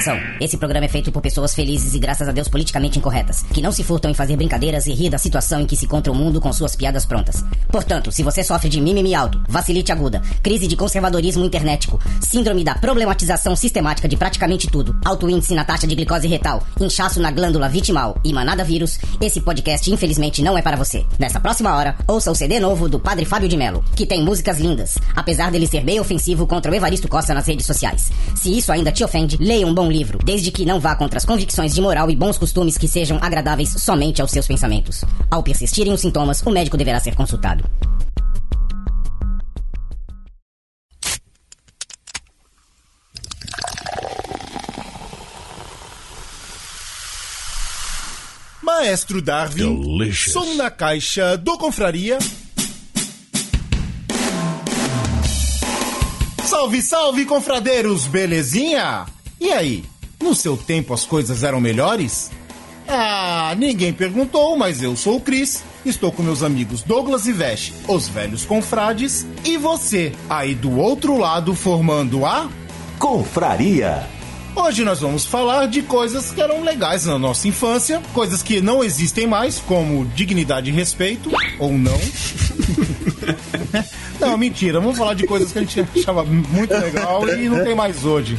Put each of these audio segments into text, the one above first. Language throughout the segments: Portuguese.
Atenção, esse programa é feito por pessoas felizes e graças a Deus politicamente incorretas, que não se furtam em fazer brincadeiras e rir da situação em que se encontra o mundo com suas piadas prontas. Portanto, se você sofre de mimimi alto, vacilite aguda, crise de conservadorismo internetico, síndrome da problematização sistemática de praticamente tudo, alto índice na taxa de glicose retal, inchaço na glândula vitimal e manada vírus, esse podcast infelizmente não é para você. Nessa próxima hora, ouça o CD novo do Padre Fábio de Mello, que tem músicas lindas, apesar dele ser bem ofensivo contra o Evaristo Costa nas redes sociais. Se isso ainda te ofende, leia um bom livro, desde que não vá contra as convicções de moral e bons costumes que sejam agradáveis somente aos seus pensamentos. Ao persistirem os sintomas, o médico deverá ser consultado. Maestro Darwin, Delicious. som na caixa do Confraria. Salve, salve, confradeiros, belezinha? E aí, no seu tempo as coisas eram melhores? Ah, ninguém perguntou, mas eu sou o Cris. Estou com meus amigos Douglas e Veste, os velhos confrades, e você, aí do outro lado, formando a Confraria. Hoje nós vamos falar de coisas que eram legais na nossa infância, coisas que não existem mais, como dignidade e respeito, ou não. não, mentira, vamos falar de coisas que a gente achava muito legal e não tem mais hoje.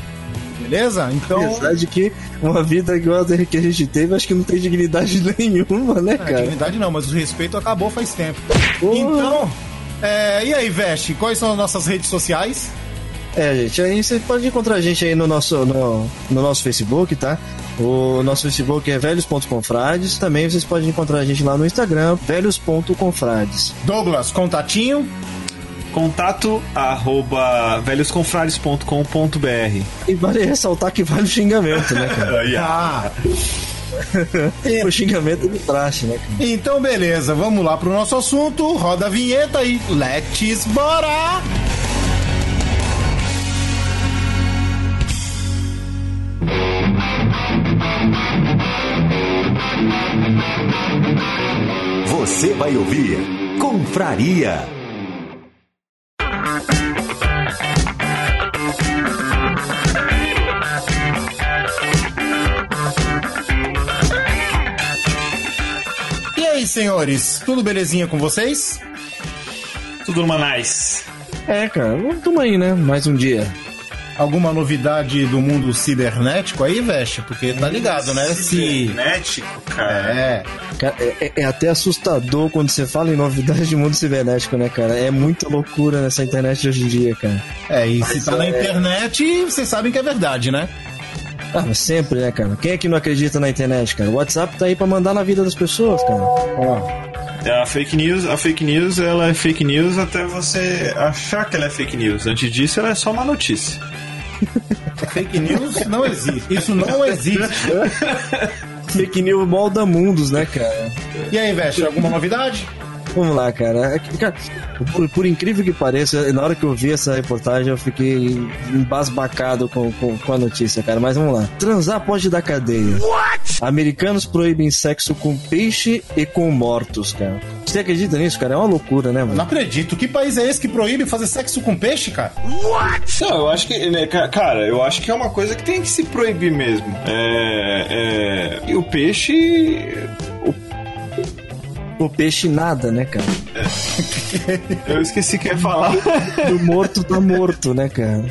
Beleza? Então. Apesar de que uma vida igual a que a gente teve, acho que não tem dignidade nenhuma, né, É, cara? dignidade não, mas o respeito acabou faz tempo. Porra. Então, é, e aí, Veste, quais são as nossas redes sociais? É, gente, aí você pode encontrar a gente aí no nosso, no, no nosso Facebook, tá? O nosso Facebook é velhos.confrades. Também vocês podem encontrar a gente lá no Instagram, velhos.confrades. Douglas, contatinho. Contato arroba velhosconfrades.com.br E vale ressaltar que vale o xingamento, né, cara? Ah, o xingamento de praxe, né, cara? então beleza, vamos lá pro nosso assunto. Roda a vinheta e let's bora! Você vai ouvir Confraria. Senhores, tudo belezinha com vocês? Tudo numa nice. É, cara, tamo aí, né? Mais um dia. Alguma novidade do mundo cibernético aí, Veste? Porque tá ligado, né? Cibernético, cara. É. Cara, é, é- é até assustador quando você fala em novidade de mundo cibernético, né, cara? É muita loucura nessa internet de hoje em dia, cara. É, e se tá na internet, vocês sabem que é verdade, né? Ah, mas sempre, né, cara? Quem é que não acredita na internet, cara? O WhatsApp tá aí pra mandar na vida das pessoas, cara. Ó. A fake news, a fake news, ela é fake news até você achar que ela é fake news. Antes disso, ela é só uma notícia. Fake news não existe. Isso não existe. Fake news molda mundos, né, cara? E aí, Veste, alguma novidade? Vamos lá, cara. É que, cara, por, por incrível que pareça, na hora que eu vi essa reportagem, eu fiquei embasbacado com, com, com a notícia, cara. Mas vamos lá. Transar pode dar cadeia. Americanos proíbem sexo com peixe e com mortos, cara. Você acredita nisso, cara? É uma loucura, né, Não mano? acredito. Que país é esse que proíbe fazer sexo com peixe, cara? Não, eu acho que, né, ca- cara, eu acho que é uma coisa que tem que se proibir mesmo. É, é, e o peixe, O peixe nada, né, cara? eu esqueci o que ia falar. O morto tá morto, né, cara?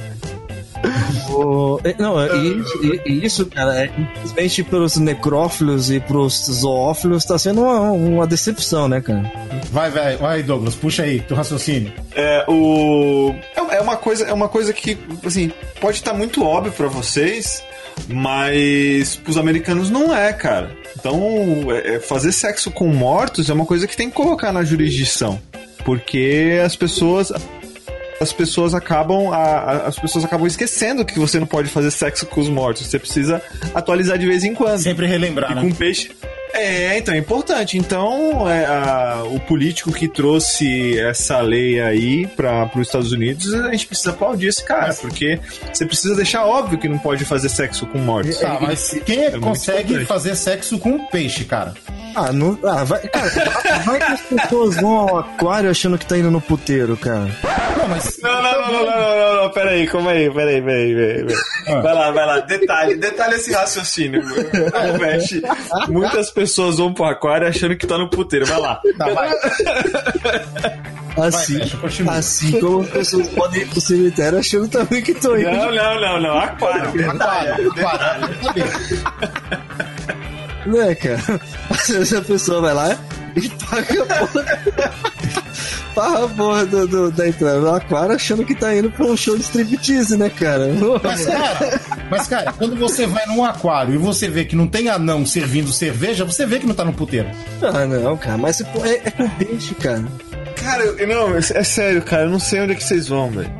O- Não, e isso, e- isso, cara, é, infelizmente pelos necrófilos e pros zoófilos tá sendo uma, uma decepção, né, cara? Vai, vai, vai, Douglas, puxa aí, teu raciocínio. É, o é é uma coisa, é uma coisa que assim pode estar muito óbvio pra vocês, mas pros americanos não é, cara. Então, é- é fazer sexo com mortos é uma coisa que tem que colocar na jurisdição, porque as pessoas as pessoas acabam a- a- as pessoas acabam esquecendo que você não pode fazer sexo com os mortos. Você precisa atualizar de vez em quando. Sempre relembrar, E né? com peixe. É, então é importante. Então, é, a- o político que trouxe essa lei aí para os Estados Unidos, a gente precisa aplaudir esse cara, porque você precisa deixar óbvio que não pode fazer sexo com mortos. Tá, mas quem é que muito consegue fazer sexo com um peixe, cara? Ah, não, ah vai, cara, vai que as pessoas vão ao aquário achando que tá indo no puteiro, cara. Não, mas. Não, não, não, não, não, não, não, peraí, calma aí, peraí, peraí, peraí. peraí. Ah. Vai lá, vai lá, detalhe, detalhe esse raciocínio. Veste, muitas pessoas vão pro aquário achando que tá no puteiro, vai lá. Tá, vai. Assim, Vai, assim como as pessoas podem ir pro cemitério achando também que estão indo. Não, não, não, não, aquário. Aquário, aquário. Cadê? Né, cara? Às vezes a pessoa vai lá e paga a porra. Paga a porra do, do- da entrada no aquário achando que tá indo pra um show de striptease, né, cara? Mas, cara, mas, cara, quando você vai num aquário e você vê que não tem anão servindo cerveja, você vê que não tá no puteiro. Ah, não, cara, mas é, é com peixe, cara. Cara, eu- não, é sério, cara, eu não sei onde é que vocês vão, velho.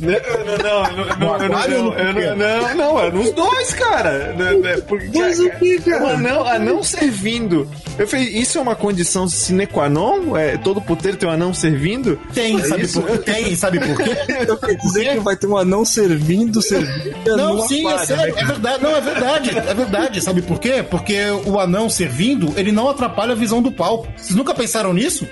Não, não, não, não, não, não, eu não, não, não, é nos dois, cara. Né, né, Mas o que, cara? O anão, anão servindo. Eu falei, isso é uma condição sine qua non? É, todo puteiro tem um anão servindo? Tem, É sabe isso? por quê? Tem, sabe por quê? Então quer dizer que vai ter um anão servindo cerveja Não, no sim, é aquário, sério, né, é verdade, não, é verdade, é verdade, sabe por quê? Porque o anão servindo, ele não atrapalha a visão do palco. Vocês nunca pensaram nisso?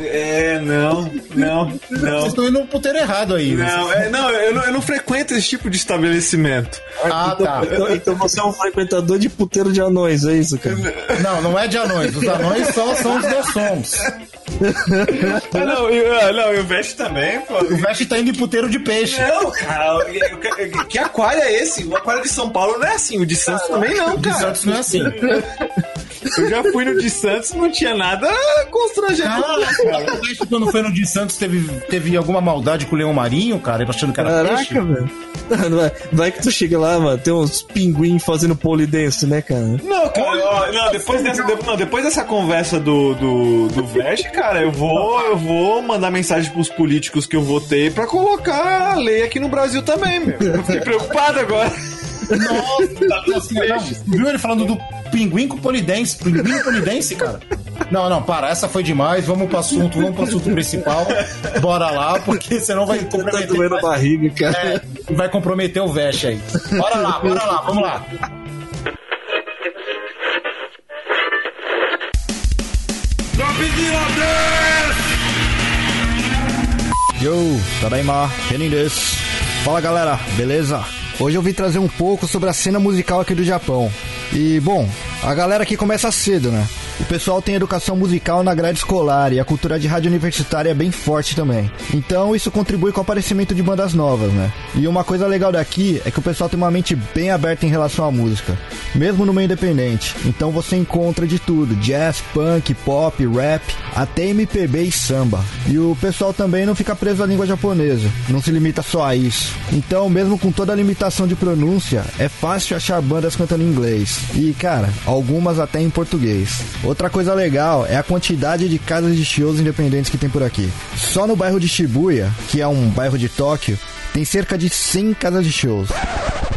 É, não, não, Vocês não. estão indo no puteiro errado aí. né? Não, é, não eu, não, eu não frequento esse tipo de estabelecimento. Ah, tá. Então, então você é um frequentador de puteiro de anões, é isso, cara? Não, não é de anões. Os anões só são os garçons. Ah, não, e, ah, não, e o Veste também, pô. O Veste tá indo em puteiro de peixe. Não, cara, que aquário é esse? O aquário de São Paulo não é assim, o de Santos também não, De cara. Santos não é assim. Eu já fui no de Santos, não tinha nada constrangedor. Cara, o Veste, quando foi no de Santos, teve, teve alguma maldade com o leão marinho, cara, ele achando que era peixe. Caraca, velho. Não é- Vai que tu chega lá, mano, tem uns pinguim fazendo polidense, né, cara? Não, cara, ó, não, depois dessa, de- não, depois dessa conversa do, do, do Veste, cara, eu vou, eu vou mandar mensagem pros políticos que eu votei pra colocar a lei aqui no Brasil também, meu. Eu fiquei preocupado agora. Nossa, assim, não, viu ele falando do pinguim com polidense? Pinguim com polidense, cara? Não, não, para, essa foi demais. Vamos pro assunto, vamos pro assunto principal. Bora lá, porque senão vai Tá comprometer, doendo a barriga, cara. é, vai comprometer o Veste aí. Bora lá, bora lá, vamos lá. Yo, Tadaima, Renin desu. Fala galera, beleza? Hoje eu vim trazer um pouco sobre a cena musical aqui do Japão. E, bom, a galera aqui começa cedo, né? O pessoal tem educação musical na grade escolar e a cultura de rádio universitária é bem forte também. Então isso contribui com o aparecimento de bandas novas, né? E uma coisa legal daqui é que o pessoal tem uma mente bem aberta em relação à música, mesmo no meio independente. Então você encontra de tudo: jazz, punk, pop, rap, até MPB e samba. E o pessoal também não fica preso à língua japonesa, não se limita só a isso. Então, mesmo com toda a limitação de pronúncia, é fácil achar bandas cantando em inglês. E, cara, algumas até em português. Outra coisa legal é a quantidade de casas de shows independentes que tem por aqui. Só no bairro de Shibuya, que é um bairro de Tóquio, tem cerca de 100 casas de shows.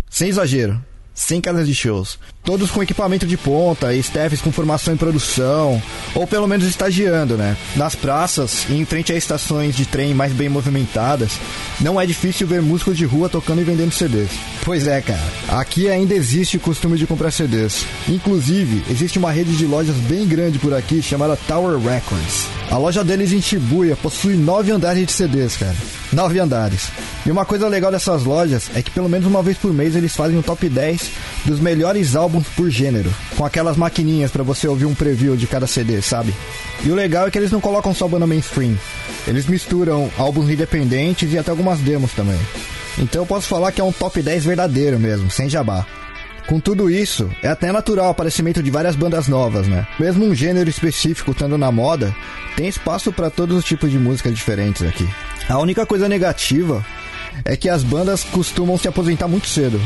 Sem exagero. 100 casas de shows. Todos com equipamento de ponta e staffs com formação em produção, ou pelo menos estagiando, né? Nas praças e em frente a estações de trem mais bem movimentadas, não é difícil ver músicos de rua tocando e vendendo CDs. Pois é, cara. Aqui ainda existe o costume de comprar CDs. Inclusive, existe uma rede de lojas bem grande por aqui chamada Tower Records. A loja deles em Shibuya possui nove andares de CDs, cara. Nove andares. E uma coisa legal dessas lojas é que pelo menos uma vez por mês eles fazem um top 10 dos melhores álbuns por gênero, com aquelas maquininhas pra você ouvir um preview de cada CD, sabe? E o legal é que eles não colocam só banda mainstream. Eles misturam álbuns independentes e até algumas demos também. Então eu posso falar que é um top 10 verdadeiro mesmo, sem jabá. Com tudo isso, é até natural o aparecimento de várias bandas novas, né? Mesmo um gênero específico estando na moda, tem espaço para todos os tipos de música diferentes aqui. A única coisa negativa é que as bandas costumam se aposentar muito cedo.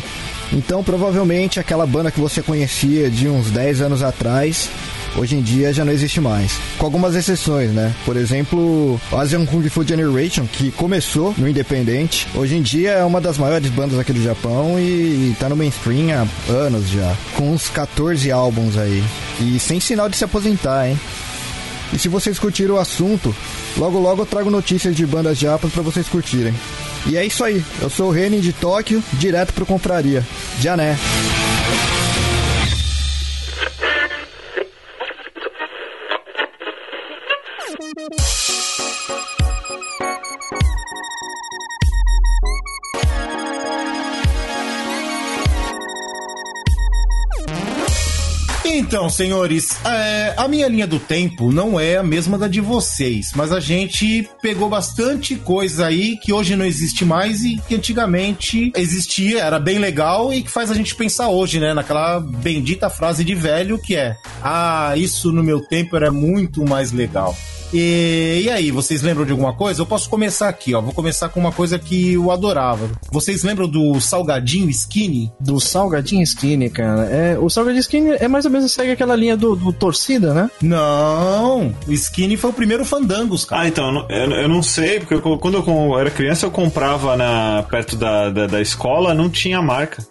Então, provavelmente aquela banda que você conhecia de uns 10 anos atrás, hoje em dia já não existe mais. Com algumas exceções, né? Por exemplo, Asian Kung Fu Generation, que começou no independente, hoje em dia é uma das maiores bandas aqui do Japão e tá no mainstream há anos já, com uns 14 álbuns aí. E sem sinal de se aposentar, hein? E se vocês curtiram o assunto, logo logo eu trago notícias de bandas japas pra vocês curtirem. E é isso aí, eu sou o Renin de Tóquio, direto pro Compraria. Já Então, senhores, é, a minha linha do tempo não é a mesma da de vocês, mas a gente pegou bastante coisa aí que hoje não existe mais e que antigamente existia, era bem legal e que faz a gente pensar hoje, né? Naquela bendita frase de velho que é: Ah, isso no meu tempo era muito mais legal. E, e, aí, vocês lembram de alguma coisa? Eu posso começar aqui, ó. Vou começar com uma coisa que eu adorava. Vocês lembram do salgadinho skinny? Do salgadinho skinny, cara. É, o salgadinho skinny é mais ou menos segue aquela linha do, do torcida, né? Não, o skinny foi o primeiro fandangos, cara. Ah, então, eu, eu não sei, porque eu, quando eu era criança eu comprava na, perto da, da, da escola, não tinha marca.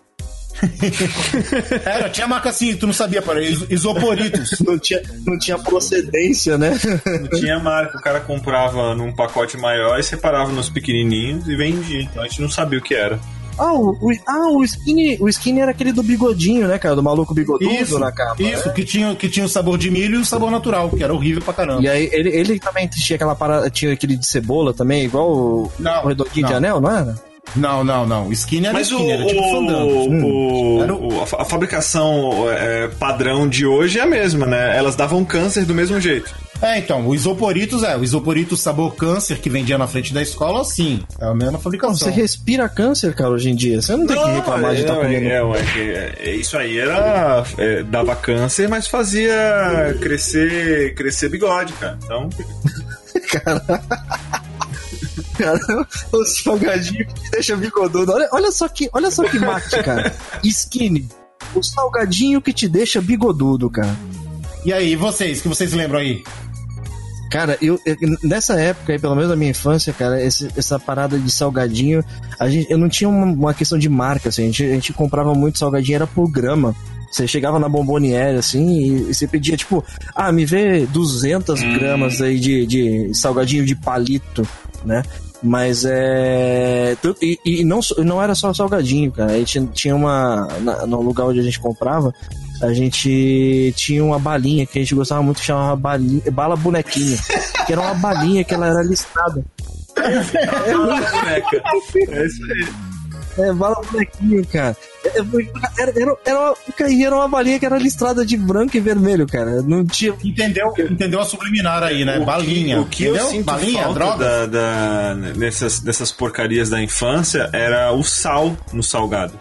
Era, tinha marca assim, tu não sabia, para isoporitos. Não tinha, não tinha procedência, né? Não tinha marca. O cara comprava num pacote maior e separava nos pequenininhos e vendia. Então a gente não sabia o que era. Ah, o, o, ah, o skinny, o skinny era aquele do bigodinho, né, cara? Do maluco bigodudo isso, na capa. Isso, né? que, tinha, que tinha o sabor de milho e o sabor natural, que era horrível pra caramba. E aí ele, ele também tinha aquela parada, tinha aquele de cebola também, igual o, não, o redondinho de anel, não era? Não, não, não. O skinny era Mas skinny, o, era tipo fandango. Hum. Era o... A fabricação é, padrão de hoje é a mesma, né? Elas davam câncer do mesmo jeito. É, então, o isoporitos é, o isoporitos sabor câncer que vendia na frente da escola, sim, é a mesma fabricação. Você respira câncer, cara, hoje em dia. Você não tem não, que reclamar é, de estar tá comendo. É, é, é, isso aí era. É, dava câncer, mas fazia crescer, crescer bigode, cara. Então. cara. Cara. O salgadinho que deixa bigodudo. Olha, olha só que, olha só que mate, cara. Skinny. O salgadinho que te deixa bigodudo, cara. E aí, vocês, que vocês lembram aí? Cara, eu, eu, nessa época, pelo menos na minha infância, cara, esse, essa parada de salgadinho, a gente, eu não tinha uma, uma questão de marca, assim, a gente, a gente comprava muito salgadinho, era por grama. Você chegava na bomboniere, assim, e, e, você pedia, tipo, ah, me vê 200 hum. gramas aí de, de salgadinho de palito, né? Mas é. E, e, não, não era só salgadinho, cara. A gente tinha uma. Na, no lugar onde a gente comprava, a gente tinha uma balinha que a gente gostava muito que chamava balinha, bala bonequinha. Que era uma balinha que ela era listada. É, bala boneca. É isso aí. É, bala bonequinho, cara. É, é, era, era, era, uma, era uma balinha que era listrada de branco e vermelho, cara. Não tinha. Entendeu, entendeu a subliminar aí, né? O balinha. Que, o que eu sinto balinha, falta droga? Da, da, nessas, dessas porcarias da infância era o sal no salgado.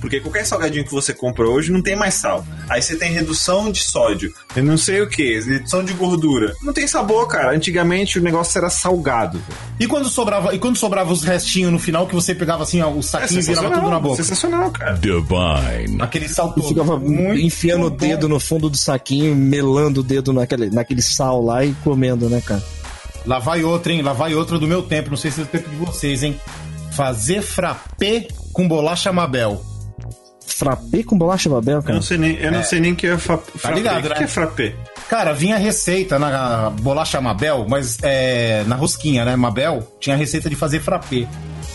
Porque qualquer salgadinho que você compra hoje não tem mais sal. Aí você tem redução de sódio, não sei o que, redução de gordura. Não tem sabor, cara. Antigamente o negócio era salgado. E quando sobrava, e quando sobrava os restinhos no final que você pegava assim, ó, o saquinho é e virava tudo na boca? Sensacional, cara. Divine. Aquele sal todo. ficava muito enfiando o dedo no fundo do saquinho, melando o dedo naquele, naquele sal lá e comendo, né, cara? Lá vai outra, hein? Lá vai outra do meu tempo. Não sei se é do tempo de vocês, hein? Fazer frappé com bolacha Mabel frappé com bolacha Babel, cara? Eu não sei nem, eu não é. sei nem que é fra frappé. Tá ligado, o que, né? que é frappé? Cara, vinha receita na bolacha Mabel, mas é, na rosquinha, né? Mabel, tinha a receita de fazer frappé.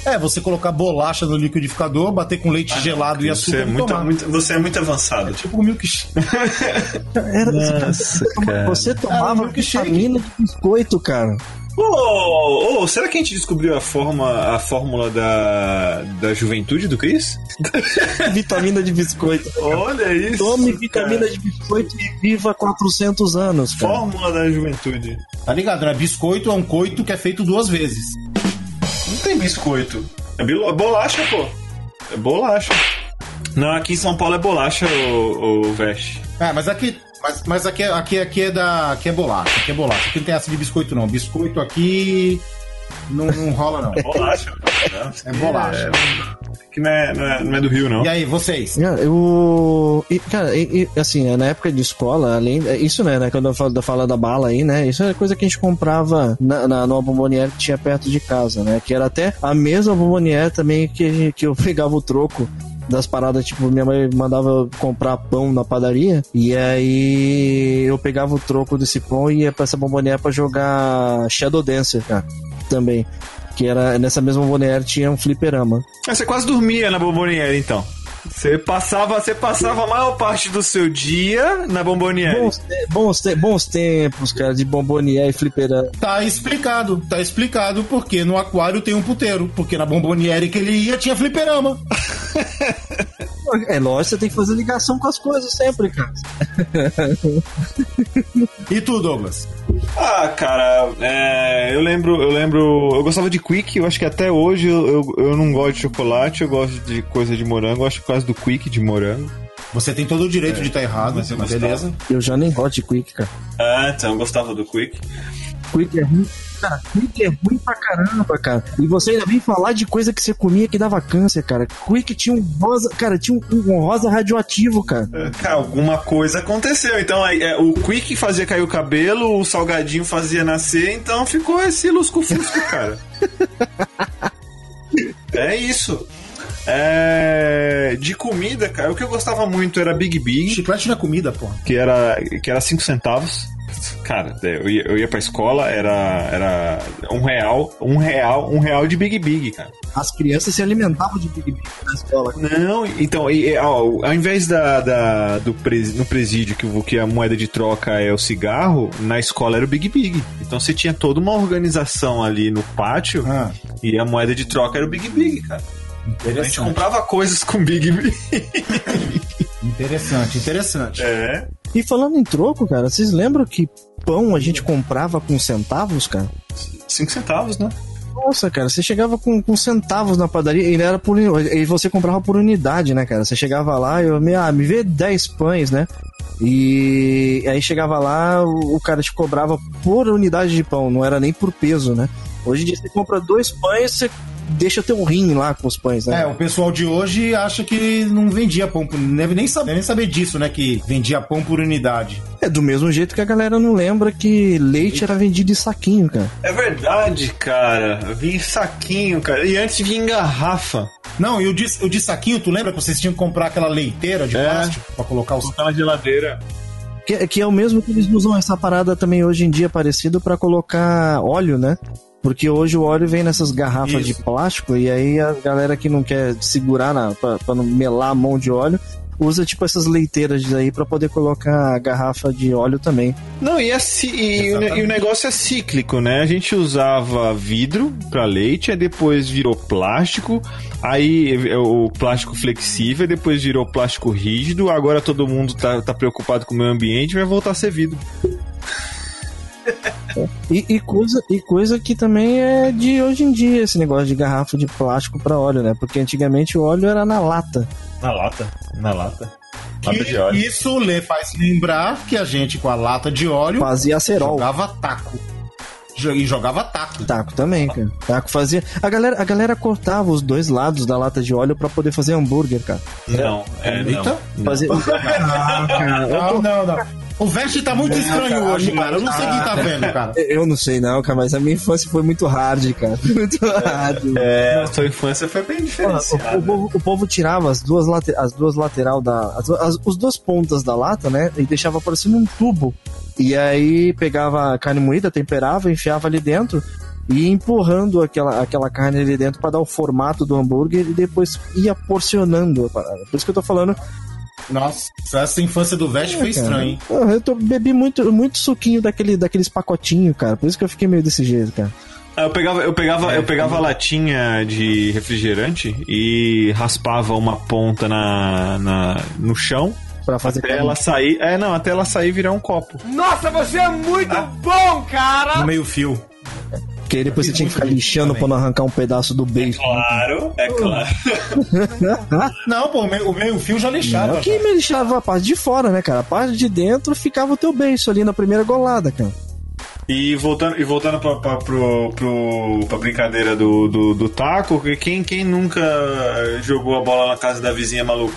É, você colocar bolacha no liquidificador, bater com leite ah, gelado e açúcar. Você é muito, muito, você é muito avançado. É tipo um milkshake. Era, Nossa, você, você tomava vitamina de biscoito, cara. Oh, oh, será que a gente descobriu a, forma, a fórmula da, da juventude do Chris? vitamina de biscoito. Olha isso. Tome vitamina cara. de biscoito e viva 400 anos. Cara. Fórmula da juventude. Tá ligado, né? Biscoito é um coito que é feito duas vezes. Não tem biscoito. É bolacha, pô. É bolacha. Não, aqui em São Paulo é bolacha, o, o Veste. É, mas aqui mas, mas aqui, é, aqui, aqui é da. Aqui é bolacha. Aqui é bolacha. Aqui não tem essa de biscoito, não. Biscoito aqui. Não, não rola, não. bolacha. É bolacha. É, que não é, não, é, não é do Rio, não. E aí, vocês? Eu. E, cara, e, assim, na época de escola, além. É isso, né, né? Quando eu falo, falo da bala aí, né? Isso é coisa que a gente comprava na, na, numa bomboniere que tinha perto de casa, né? Que era até a mesma bomboniere também que, que eu pegava o troco das paradas, tipo, minha mãe mandava comprar pão na padaria, e aí eu pegava o troco desse pão e ia pra essa bomboniere pra jogar Shadow Dancer, cara, também. Que era nessa mesma bomboniere tinha um fliperama. Ah, você quase dormia na bomboniere, então. Você passava, você passava a maior parte do seu dia na Bomboniere. Bons, bons, bons tempos, cara, de Bomboniere e fliperama. Tá explicado, tá explicado porque no aquário tem um puteiro, porque na Bomboniere que ele ia tinha fliperama. É lógico, você tem que fazer ligação com as coisas sempre, cara. E tu, Douglas? Ah, cara, é, eu lembro, eu lembro, eu gostava de Quick, eu acho que até hoje eu, eu, eu não gosto de chocolate, eu gosto de coisa de morango, eu acho por causa do Quick de morango. Você tem todo o direito de estar errado, mas eu mas beleza. Eu já nem gosto de Quick, cara. Ah, então eu gostava do Quick. Quick é ruim. Cara, Quick é ruim pra caramba, cara. E você ainda vem falar de coisa que você comia que dava câncer, cara. Quick tinha um rosa. Cara, tinha um, um rosa radioativo, cara. Cara, alguma coisa aconteceu. Então aí, é, o Quick fazia cair o cabelo, o salgadinho fazia nascer, então ficou esse lusco-fusco, cara. é isso. É, de comida, cara, o que eu gostava muito era Big Big, Chiclete não é comida, porra. que era que era 5 centavos. Cara, eu ia, eu ia pra escola, era, era um real, um real, um real de Big Big, cara. As crianças se alimentavam de Big Big na escola. Não, então, e, ó, ao invés da, da- do pres- no presídio que, que a moeda de troca é o cigarro, na escola era o Big Big. Então você tinha toda uma organização ali no pátio Ah, e a moeda de troca era o Big Big, cara. A gente comprava coisas com Big Big. Interessante, interessante. É. E falando em troco, cara, vocês lembram que pão a gente comprava com centavos, cara? Cinco centavos, né? Nossa, cara, você chegava com, com centavos na padaria e era por e você comprava por unidade, né, cara? Você chegava lá e eu me, ah, me vê 10 pães, né? E aí chegava lá, o, o cara te cobrava por unidade de pão, não era nem por peso, né? Hoje em dia você compra dois pães, você deixa teu rim lá com os pães, né? É, o pessoal de hoje acha que não vendia pão por. Deve nem saber, nem saber disso, né? Que vendia pão por unidade. É do mesmo jeito que a galera não lembra que leite era vendido em saquinho, cara. É verdade, cara. Vinha em saquinho, cara. E antes vinha em garrafa. Não, e o de, o de saquinho, tu lembra que vocês tinham que comprar aquela leiteira de É. plástico pra colocar os. Botar na geladeira. Que, que é o mesmo que eles usam essa parada também hoje em dia parecido pra colocar óleo, né? Porque hoje o óleo vem nessas garrafas Isso. de plástico e aí a galera que não quer segurar na, pra, pra não melar a mão de óleo usa tipo essas leiteiras aí pra poder colocar a garrafa de óleo também. Não, e, é e e o negócio é cíclico, né? A gente usava vidro pra leite, aí depois virou plástico, aí é o plástico flexível, depois virou plástico rígido, agora todo mundo tá, tá preocupado com o meio ambiente, vai voltar a ser vidro. E, e coisa, e coisa que também é de hoje em dia, esse negócio de garrafa de plástico pra óleo, né? Porque antigamente o óleo era na lata. Na lata, na lata. Que isso lhe faz lembrar que a gente com a lata de óleo Fazia acerol. jogava taco. E jogava taco. Taco também, cara. Taco fazia. A galera, a galera cortava os dois lados da lata de óleo pra poder fazer hambúrguer, cara. Não, é, Eita. não. Fazer. Ah, cara, eu Não, não, não. O Veste tá muito estranho cara, hoje, cara. Eu não sei quem tá vendo, cara. Eu não sei não, cara, mas a minha infância foi muito hard, cara. Muito hard. É, a sua infância foi bem diferenciada. o, o povo, o povo tirava as duas, late, as duas lateral da. As, as- os duas pontas da lata, né? E deixava parecendo um tubo. E aí pegava a carne moída, temperava, enfiava ali dentro e ia empurrando aquela, aquela carne ali dentro pra dar o formato do hambúrguer e depois ia porcionando a parada. Por isso que eu tô falando. Nossa, essa infância do Veste foi cara, estranha, hein? porra, Eu tô, bebi muito, muito suquinho daquele, daqueles pacotinhos, cara. Por isso que eu fiquei meio desse jeito, cara. Ah, Eu pegava, eu pegava, eu pegava a latinha de refrigerante e raspava uma ponta na, na, no chão Pra fazer até carne. ela sair. É, não, até ela sair e virar um copo. No meio fio. Porque aí depois você tinha que ficar lixando pra não arrancar um pedaço do beijo. Claro, é claro. Não, pô, o meio, o meio fio já lixava. Não, que me deixava a parte de fora, né, cara? A parte de dentro ficava o teu beijo ali na primeira golada, cara. E voltando, e voltando pra, pra, pro, pro, pra brincadeira do, do, do taco, quem, quem nunca jogou a bola na casa da vizinha maluca?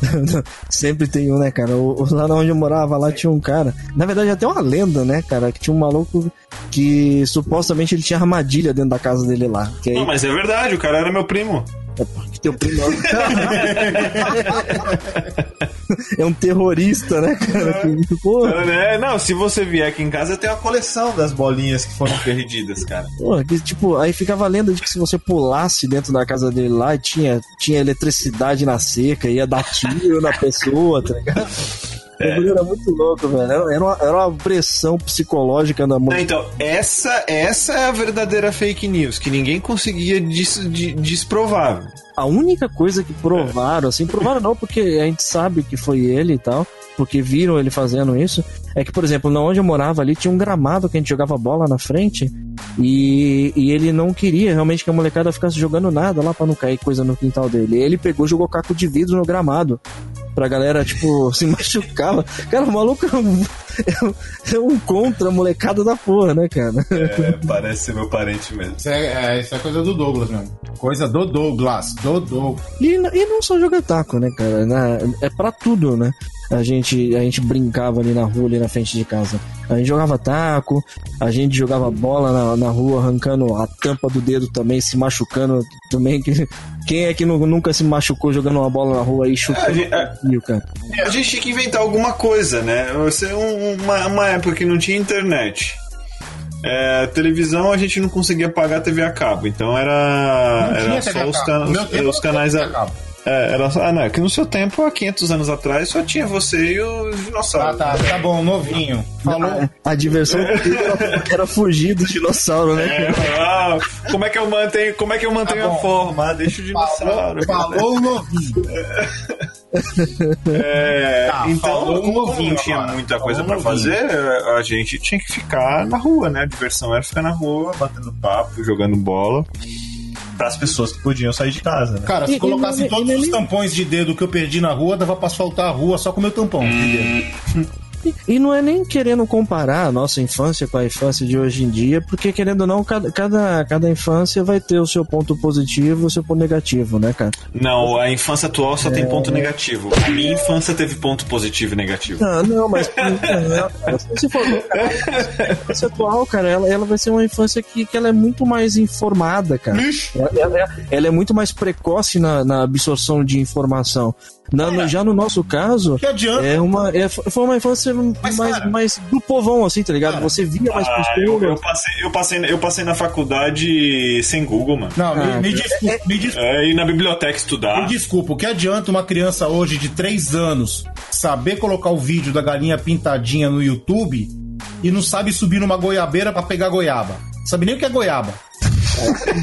Sempre tem um, né, cara? O, lá onde eu morava, lá tinha um cara. Na verdade, até uma lenda, né, cara? Que tinha um maluco que supostamente ele tinha armadilha dentro da casa dele lá. Que aí, Não, mas é verdade, o cara era meu primo. Que teu primo é um terrorista, né, cara? Que, pô, É, não, se você vier aqui em casa, eu tenho uma coleção das bolinhas que foram perdidas, cara. Pô, que, tipo, aí ficava a lenda de que se você pulasse dentro da casa dele lá, tinha, tinha eletricidade na seca, ia dar tiro na pessoa, tá ligado? O bagulho era muito louco, velho. Era, era uma, era uma pressão psicológica na mão. Então, essa, essa é a verdadeira fake news, que ninguém conseguia des, de- desprovar. A única coisa que provaram, assim, provaram não, porque a gente sabe que foi ele e tal, porque viram ele fazendo isso, é que, por exemplo, na onde eu morava ali tinha um gramado que a gente jogava bola na frente e, e ele não queria realmente que a molecada ficasse jogando nada lá pra não cair coisa no quintal dele. Ele pegou e jogou caco de vidro no gramado. Pra galera, tipo, se machucava. Cara, o maluco é um, é é contra a molecada da porra, né, cara? É, parece ser meu parente mesmo. Isso é, é- isso é coisa do Douglas mesmo. Coisa do Douglas. Do Douglas. E, e não só jogar taco, né, cara? Na- é pra tudo, né? A gente, a gente brincava ali na rua, ali na frente de casa. A gente jogava taco, a gente jogava bola na, na rua, arrancando a tampa do dedo também, se machucando também. Que- Quem é que nu- nunca se machucou jogando uma bola na rua e chutando É, a gente- é- fio, cara? A gente tinha que inventar alguma coisa, né? Você um- uma, uma época que não tinha internet. É, televisão a gente não conseguia pagar a TV a cabo, então era, Não era só os, can- os não canais. a cabo. É, era só, ah, não, é que no seu tempo, há 500 anos atrás, só tinha você e os Ah, dinossauros. tá, tá bom, novinho. Falou. A diversão dele era, era fugir do dinossauro, né? É, ah, como é que eu mantenho, como é que eu mantenho Tá a forma? Ah, deixa o dinossauro. Falou, falou novinho. É, Tá, então, como novinho tinha agora. muita coisa Falou novinho. fazer, a gente tinha que ficar na rua, né? A diversão era ficar na rua, batendo papo, jogando bola. Para as pessoas que podiam sair de casa, né? Cara, se E- e colocasse não- todos e os tampões de dedo que eu perdi na rua, dava pra asfaltar a rua só com o meu tampão de dedo. E não é nem querendo comparar a nossa infância com a infância de hoje em dia, porque querendo ou não, cada, cada, cada infância vai ter o seu ponto positivo e o seu ponto negativo, né, cara? Não, a infância atual só tem ponto negativo. A minha infância teve ponto positivo e negativo. Não, não, mas não, se for a infância atual, cara, ela, ela vai ser uma infância que, que ela é muito mais informada, cara. Ela, ela- ela é muito mais precoce na, na absorção de informação. Na- no- já no nosso caso, é uma, é, foi uma infância mais, cara- mais do povão, assim, tá ligado? Cara, Você via mais Ah, eu, pessoas. eu passei, eu, passei, eu passei na faculdade sem Google, mano. Não, me, Ah, me desculpa, me desculpa. É, ir na biblioteca estudar. Me desculpa, o que adianta uma criança hoje de 3 anos saber colocar o vídeo da galinha pintadinha no YouTube e não sabe subir numa goiabeira pra pegar goiaba? Sabe nem o que é goiaba.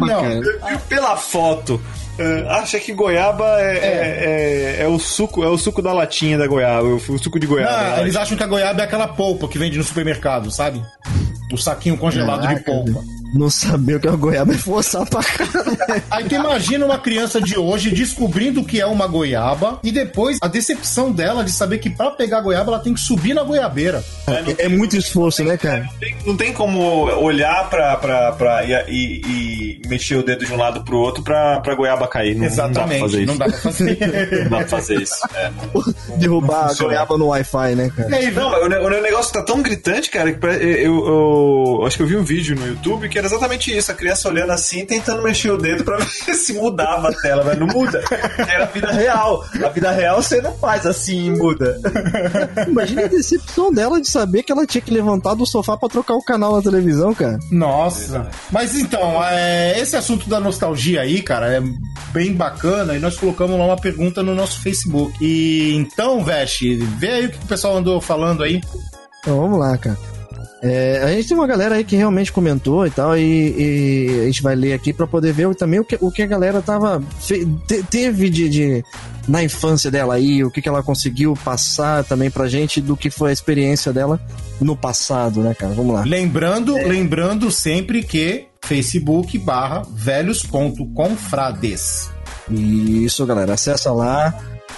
Não, Pela foto, é, acha que goiaba é, é- é- é o suco, é o suco da latinha da goiaba, o, o suco de goiaba. não, eles acham que a goiaba é aquela polpa que vende no supermercado, sabe? O saquinho congelado de Caraca, polpa. Não saber o que é uma goiaba é forçar pra caralho. Aí tu imagina uma criança de hoje descobrindo o que é uma goiaba e depois a decepção dela de saber que pra pegar goiaba ela tem que subir na goiabeira. É muito esforço, né, cara? Não tem, não tem como olhar pra, pra, pra e, e- e mexer o dedo de um lado pro outro pra, pra goiaba cair. Não, Exatamente, Não dá pra fazer isso. não dá pra fazer. Isso. é. Derrubar a goiaba no Wi-Fi, né, cara? E aí, Não, o, o negócio tá tão gritante, cara, que pare- eu, eu- acho que eu vi um vídeo no YouTube que era exatamente isso, a criança olhando assim, tentando mexer o dedo pra ver se mudava a tela, mas não muda. Era a vida real. A vida real você não faz assim e muda. Imagina a decepção dela de saber que ela tinha que levantar do sofá pra trocar o canal na televisão, cara. Nossa. Mas então, é, esse assunto da nostalgia aí, cara, é bem bacana e nós colocamos lá uma pergunta no nosso Facebook. E então, Veste, vê aí o que o pessoal andou falando aí. Então vamos lá, cara. É, a gente tem uma galera aí que realmente comentou e tal, e, e a gente vai ler aqui pra poder ver também o que, o que a galera tava te- teve de, de- na infância dela aí, o que, que ela conseguiu passar também pra gente do que foi a experiência dela no passado, né, cara? Vamos lá. Lembrando, lembrando sempre que Facebook barra velhos.confrades. Isso, galera, acessa lá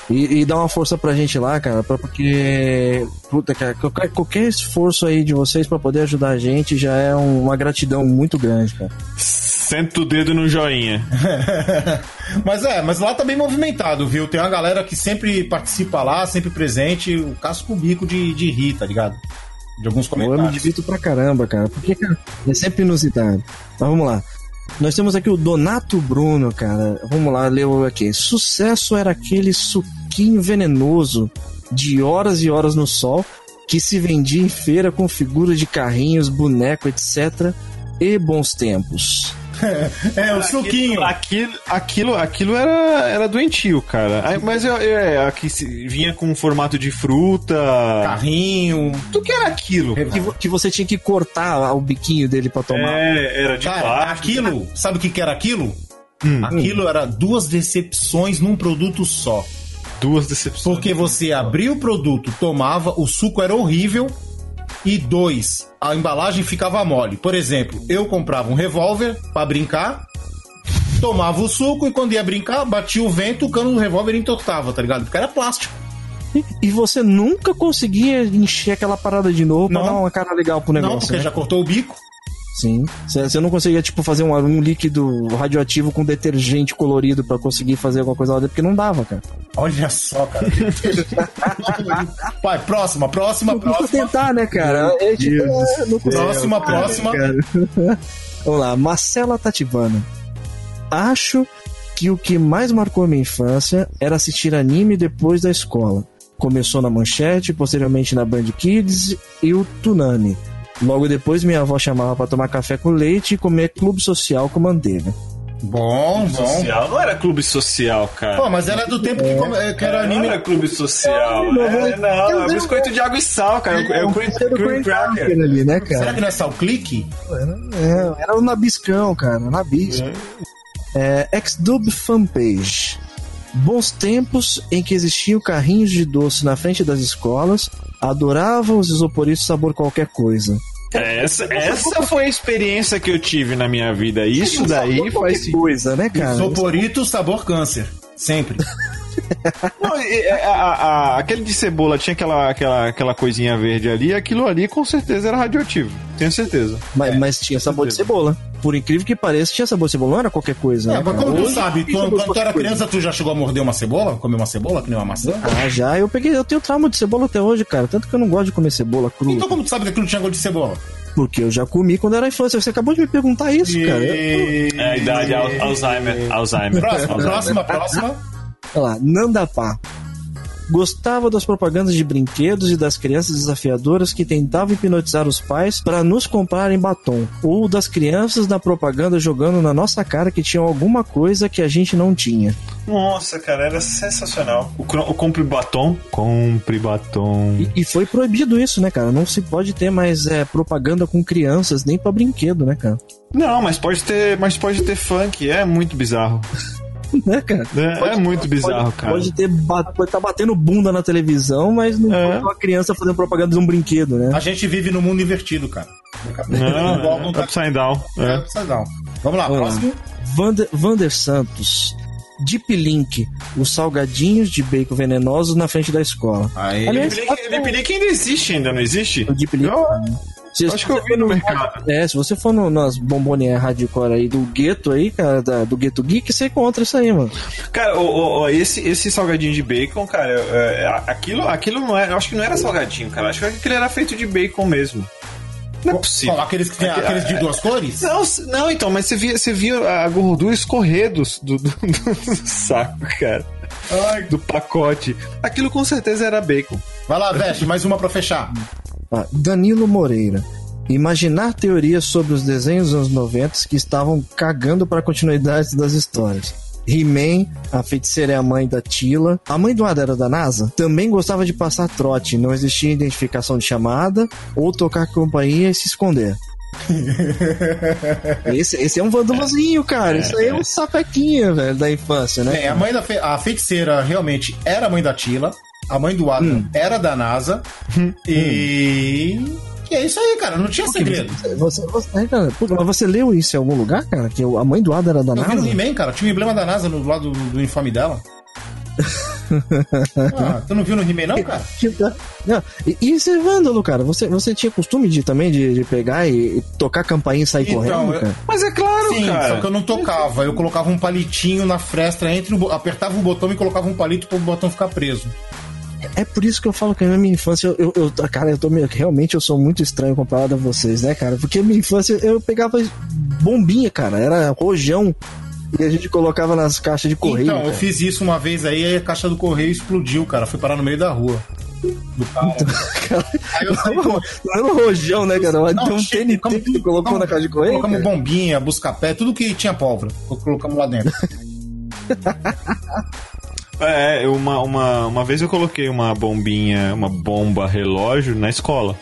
e, e dá uma força pra gente lá, cara, pra- porque puta, cara, qualquer, qualquer esforço aí de vocês pra poder ajudar a gente já é um- uma gratidão muito grande, cara. Senta o dedo no joinha. mas é, mas lá tá bem movimentado, viu? Tem uma galera que sempre participa lá, sempre presente, o casco bico de, de rir, tá ligado? De alguns Eu me comentários. divirto pra caramba, cara. Porque, cara, é sempre inusitado. Mas vamos lá. Nós temos aqui o Donato Bruno, cara. Vamos lá, leu aqui. Sucesso era aquele suquinho venenoso de horas e horas no sol que se vendia em feira com figuras de carrinhos, boneco, etc. E bons tempos. É, o suquinho. Aquilo, aquilo, aquilo era, era doentio, cara. Mas eu, eu, é, aqui vinha com formato de fruta. Carrinho. O que era aquilo? Que, que você tinha que cortar o biquinho dele pra tomar. É, era de Cara, plástico. aquilo, sabe o que, que era aquilo? Hum. Aquilo era duas decepções num produto só. Duas decepções. Porque você abria o produto, tomava, o suco era horrível. E dois, a embalagem ficava mole. Por exemplo, eu comprava um revólver pra brincar, tomava o suco e quando ia brincar, batia o vento, o cano do revólver entortava, tá ligado? Porque era plástico. E- você nunca conseguia encher aquela parada de novo pra Não. dar uma cara legal pro Não, negócio. porque né? já cortou o bico. Sim. Você não conseguia, tipo, fazer um, um líquido radioativo com detergente colorido pra conseguir fazer alguma coisa lá dentro, porque não dava, cara. Olha só, cara. Vai, próxima, próxima, Não próxima. tentar, né, cara? É, tipo, é, não custa Próxima, próxima. Vamos lá, Marcela Tativana. Acho que o que mais marcou a minha infância era assistir anime depois da escola. Começou na Manchete, posteriormente na Band Kids e o Tunami. Logo depois, minha avó chamava para tomar café com leite e comer clube social com manteiga. Bom, bom. Social. Não era clube social, cara. Pô, mas era do tempo que, come- que era Não anime. era clube social. É, não, é biscoito de água e sal, cara. É o cream, Era o cream cracker. ali, né, Será cara? que não é sal clique? É, era o Nabiscão, cara, Nabisco. É, Xdub Fanpage. Bons tempos em que existiam carrinhos de doce na frente das escolas. Adorava os isoporitos sabor qualquer coisa. Essa, essa foi a experiência que eu tive na minha vida. Isso daí faz coisa, né, cara? Soporito, sabor câncer. Sempre. Não, e- e- a- a- a- aquele de cebola tinha aquela, aquela, aquela coisinha verde ali, aquilo ali com certeza era radioativo. Tenho certeza. Mas, mas tinha sabor de cebola. Por incrível que pareça, tinha sabor de cebola, não era qualquer coisa. É, né, mas cara? como tu Hoje sabe, tu, quando tu era criança, tu já chegou a morder uma cebola? Comer uma cebola, que nem uma maçã? Ah, já, eu peguei, eu tenho trauma de cebola até hoje, cara. Tanto que eu não gosto de comer cebola crua. Então como tu sabe que aquilo tinha gosto de cebola? Porque eu já comi quando era infância. Você acabou de me perguntar isso, cara. Eu- É a idade Al- Alzheimer. Alzheimer. Próxima, próxima, próxima. Olha lá, Nandapá. Gostava das propagandas de brinquedos e das crianças desafiadoras que tentavam hipnotizar os pais para nos comprarem batom. Ou das crianças na propaganda jogando na nossa cara que tinham alguma coisa que a gente não tinha. Nossa, cara, era sensacional. O, o compre batom. Compre batom. E, e foi proibido isso, né, cara? Não se pode ter mais é, propaganda com crianças, nem pra brinquedo, né, cara? Não, mas pode ter, mas pode ter funk. É muito bizarro. né, cara? É, é muito bizarro, pode, cara. Pode ter pode estar batendo bunda na televisão, mas não É. pode uma criança fazendo propaganda de um brinquedo, né? A gente vive no mundo invertido, cara. Não, não é tá- upside down. É, É. upside down. Vamos lá, Vamos próximo. Vander, Vander Santos. Deep Link, os salgadinhos de bacon venenosos na frente da escola. Aí. Aliás, Deep Link- Deep Link ainda existe, ainda não existe? O Deep Link. Eu- Se- acho que eu vi no mercado. É, se você for no, nas bombonières hardcore aí do gueto aí, cara, da- do gueto geek, você encontra isso aí, mano. Cara, o- o- o- esse, esse salgadinho de bacon, cara, é, é, aquilo, aquilo não é. Eu acho que não era salgadinho, cara. Acho que aquilo era feito de bacon mesmo. Não é possível. Qual, aqueles que tem aqueles de duas cores? Não, não, então, mas você via, você via a gordura escorrer do, do, do- do saco, cara. Do pacote. Aquilo com certeza era bacon. Vai lá, veste, mais uma pra fechar. Ah, Danilo Moreira. Imaginar teorias sobre os desenhos dos anos 90 que estavam cagando para a continuidade das histórias. He-Man, a feiticeira é a mãe da Tila. A mãe do Ada era da NASA. Também gostava de passar trote, não existia identificação de chamada ou tocar companhia e se esconder. esse, esse é um vândalos,inho cara. Isso aí é um sapequinha, velho, da infância, né? É, a mãe da fe- a feiticeira realmente era a mãe da Tila. A mãe do Adam Hum. era da NASA. e. E é isso aí, cara. Não tinha segredo. Você, você, aí, cara, puta, mas você leu isso em algum lugar, cara? Que a mãe do Ada era da Eu vi no NASA? He-Man, cara. Tinha o emblema da NASA no lado do, do uniforme dela. Ah, tu não viu no He-Man, não, cara? Não, e, e esse vândalo, cara, você, você tinha costume de também de, de pegar e, e tocar a campainha e sair Então, correndo, eu- cara? Mas é claro, Sim, cara. só que eu não tocava. Eu colocava um palitinho na fresta entre o apertava o botão e colocava um palito pro botão ficar preso. É por isso que eu falo que na minha infância, eu, eu, eu- cara, eu tô meio, realmente eu sou muito estranho comparado a vocês, né, cara? Porque minha infância eu pegava bombinha, cara, era rojão e a gente colocava nas caixas de correio. então, eu cara. fiz isso uma vez aí e a caixa do correio explodiu, cara. Foi parar no meio da rua. do cara. Aí eu saí com- Não era um rojão, né, cara? Mas Não, um TNT que tu colocou tudo, na caixa de correio. Colocamos cara. bombinha, busca-pé, tudo que tinha pólvora. Colocamos lá dentro. É, uma, uma, uma vez eu coloquei uma bombinha, uma bomba relógio na escola.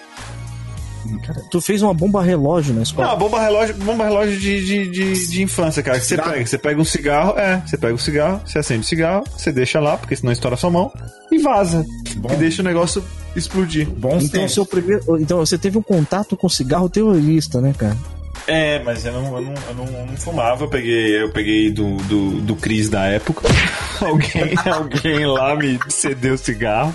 Tu fez uma bomba relógio na Não, escola. a bomba relógio, bomba relógio de, de, de, de infância, cara. Que você pega, você pega um cigarro, é, você pega o cigarro, você acende o cigarro, você deixa lá, porque senão estoura sua mão, e vaza. Bom. E deixa o negócio explodir. Bons Então, seu primeiro, então você teve um contato com cigarro terrorista, né, cara? É, mas eu não, eu não, eu não, eu não fumava, eu peguei, eu peguei do, do, do Cris da época. alguém, alguém lá me cedeu o cigarro.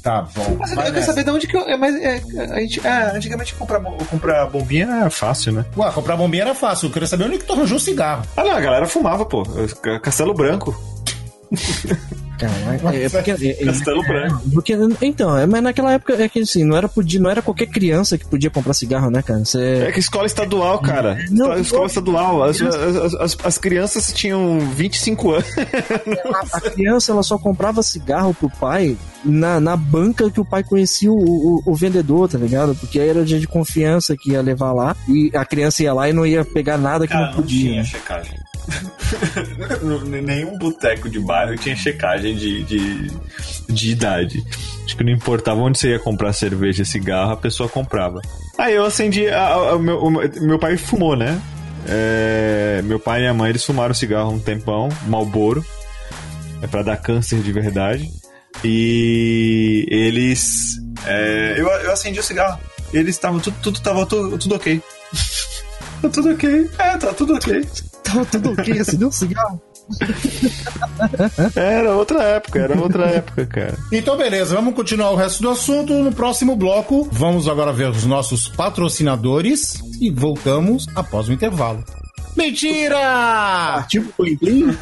Tá bom. Mas eu quero saber de onde que eu. É, mas é, a gente, é, antigamente comprar, comprar bombinha era fácil, né? Ué, comprar bombinha era fácil. Eu queria saber onde que tu arranjou o cigarro. Ah, não, a galera fumava, pô. Castelo Branco. Cara, é, é porque, é- é- Castelo Branco. porque então, é, mas naquela época é que assim, não era podia, não era qualquer criança que podia comprar cigarro, né, cara? É que escola estadual, cara. Não, escola não. estadual. As, as, as, as crianças tinham 25 anos. a criança ela só comprava cigarro pro pai na, na banca que o pai conhecia o, o, o vendedor, tá ligado? Porque aí era o dia de confiança que ia levar lá e a criança ia lá e não ia pegar nada que não podia. checagem. Nenhum boteco de bairro tinha checagem de, de, de idade. Acho que não importava onde você ia comprar cerveja e cigarro, a pessoa comprava. Aí eu acendi. A, a- o meu, meu pai fumou, né? É, meu pai e minha mãe eles fumaram cigarro um tempão, Malboro. É pra dar câncer de verdade. E eles. é, eu, eu acendi o cigarro. Eles estavam. Tudo, tudo tava tudo, tudo ok. tá tudo ok. É, tá tudo ok. Tava tudo ok, assim, deu um cigarro. Era outra época, era outra época, cara. Então, beleza, vamos continuar o resto do assunto. No próximo bloco, vamos agora ver os nossos patrocinadores e voltamos após o intervalo. Mentira! Tipo, plim plim.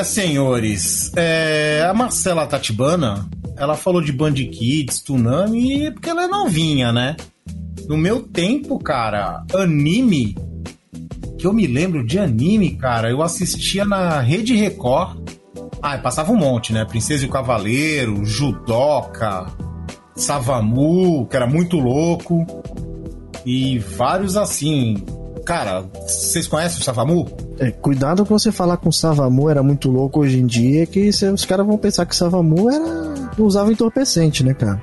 É, senhores, é, a Marcela Tatibana, ela falou de Band Kids, Tsunami, porque ela é novinha, né? No meu tempo, cara, anime, que eu me lembro de anime, cara, eu assistia na Rede Record. Ah, passava um monte, né? Princesa e o Cavaleiro, Judoca, Savamu, que era muito louco, e vários assim. Cara, vocês conhecem o Savamu? É, cuidado com você falar com o Savamu era muito louco hoje em dia, que cê- os caras vão pensar que o Savamu era. usava entorpecente, né, cara?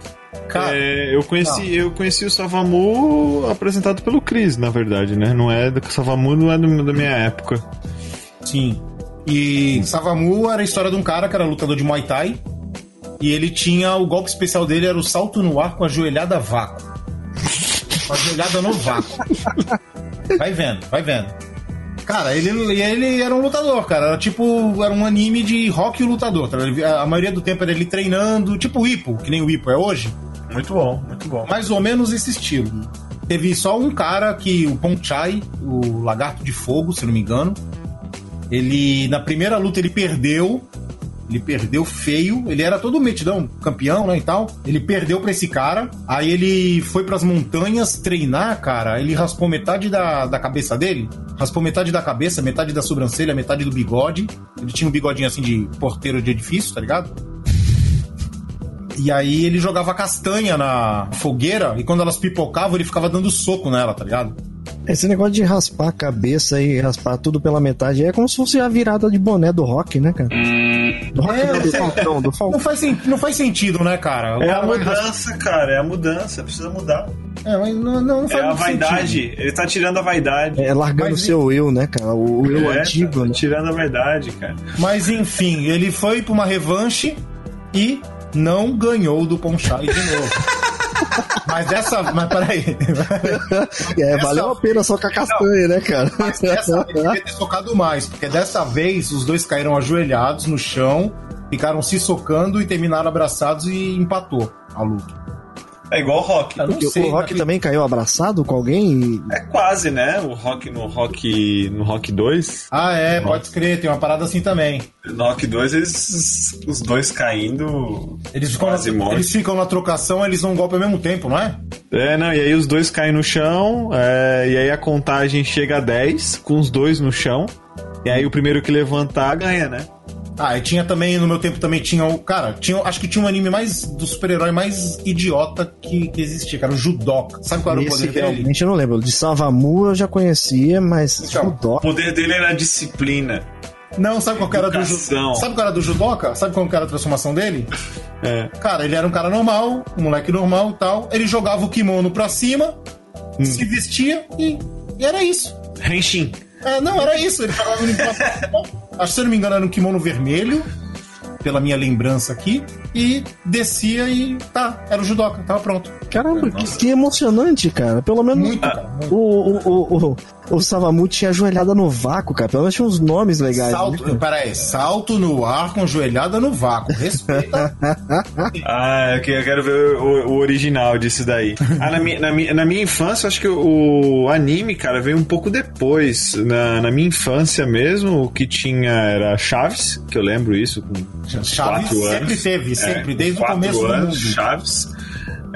Cara, É, eu, conheci, eu conheci o Savamu apresentado pelo Chris, na verdade, né? Não é do Savamu não é do- da minha época. Sim. E Savamu era a história de um cara que era lutador de Muay Thai. E ele tinha. O golpe especial dele era o salto no ar com a joelhada vácuo. Com a joelhada no vácuo. Vai vendo, vai vendo. Cara, ele, ele era um lutador, cara. Era tipo. Era um anime de rock e lutador. tá? A maioria do tempo era ele treinando, tipo o Ipo, que nem o Ipo é hoje. Muito bom, muito bom. Mais ou menos esse estilo. Teve só um cara que, o Ponchai, o Lagarto de Fogo, se não me engano. Ele, na primeira luta, ele perdeu. Ele perdeu feio. Ele era todo metidão, campeão, né, e tal. Ele perdeu pra esse cara. Aí ele foi pras montanhas treinar, cara. Ele raspou metade da, da cabeça dele. Raspou metade da cabeça, metade da sobrancelha, metade do bigode. Ele tinha um bigodinho assim de porteiro de edifício, tá ligado? E aí ele jogava castanha na fogueira e quando elas pipocavam, ele ficava dando soco nela, tá ligado? Esse negócio de raspar a cabeça e raspar tudo pela metade é como se fosse a virada de boné do rock, né, cara? Do rock É, não, do é. Falcão, do Não Falcão. faz, sen- não faz sentido, né, cara? É a mudança, cara, é a mudança, precisa mudar. É, mas não, não, não faz É a vaidade, sentido. ele tá tirando a vaidade. É largando o seu eu, né, cara? O, o eu É, antigo, tá né? tirando a vaidade, cara. Mas enfim, ele foi pra uma revanche e não ganhou do Ponchai de novo. mas dessa. Mas peraí. É, Essa- valeu a pena só com a castanha, né, cara? Mas dessa vez devia ter socado mais, porque dessa vez os dois caíram ajoelhados no chão, ficaram se socando e terminaram abraçados e empatou a luta. É igual o rock. Eu não Porque sei, o Rock mas- também caiu abraçado com alguém e É quase, né? O rock no rock no rock 2. Ah, é, pode crer, tem uma parada assim também. No rock 2, eles, os dois caindo. Eles ficam, quase na, eles ficam na trocação, eles dão um golpe ao mesmo tempo, não é? É, não, e aí os dois caem no chão, é, e aí a contagem chega a 10, com os dois no chão. E aí o primeiro que levantar ganha, né? Ah, e tinha também, no meu tempo também tinha o. Cara, tinha, acho que tinha um anime mais do super-herói mais idiota que, que existia, cara, o Judoka. Sabe qual era o esse poder dele? realmente eu não lembro. De Savamu eu já conhecia, mas Então, O Judoka. poder dele era a disciplina. Não, sabe qual que era do. Judoka? Sabe qual era do Judoka? Sabe qual era a transformação dele? É. Cara, ele era um cara normal, um moleque normal e tal. Ele jogava o kimono pra cima, se vestia e, e era isso. Henshin. É, não, era isso. Ele jogava o kimono pra cima. Acho que se eu não me engano era um kimono vermelho, pela minha lembrança aqui, e descia e tá, era o judoca, tava pronto. Caramba, que, que emocionante, cara. Pelo menos Muito, cara. muito. o, o, o, o, o Savamu tinha ajoelhada no vácuo, cara. Pelo menos tinha uns nomes legais. Salto, né? peraí, salto no ar com joelhada no vácuo. Respeita. Ah, eu que- eu quero ver o, o original disso daí. Ah, na, minha, na, minha, na minha infância, acho que o anime, cara, veio um pouco depois. Na, na minha infância mesmo, o que tinha era Chaves, que eu lembro isso, com Chaves quatro sempre anos. teve, sempre, É, desde o quatro começo do anos, mundo. Chaves.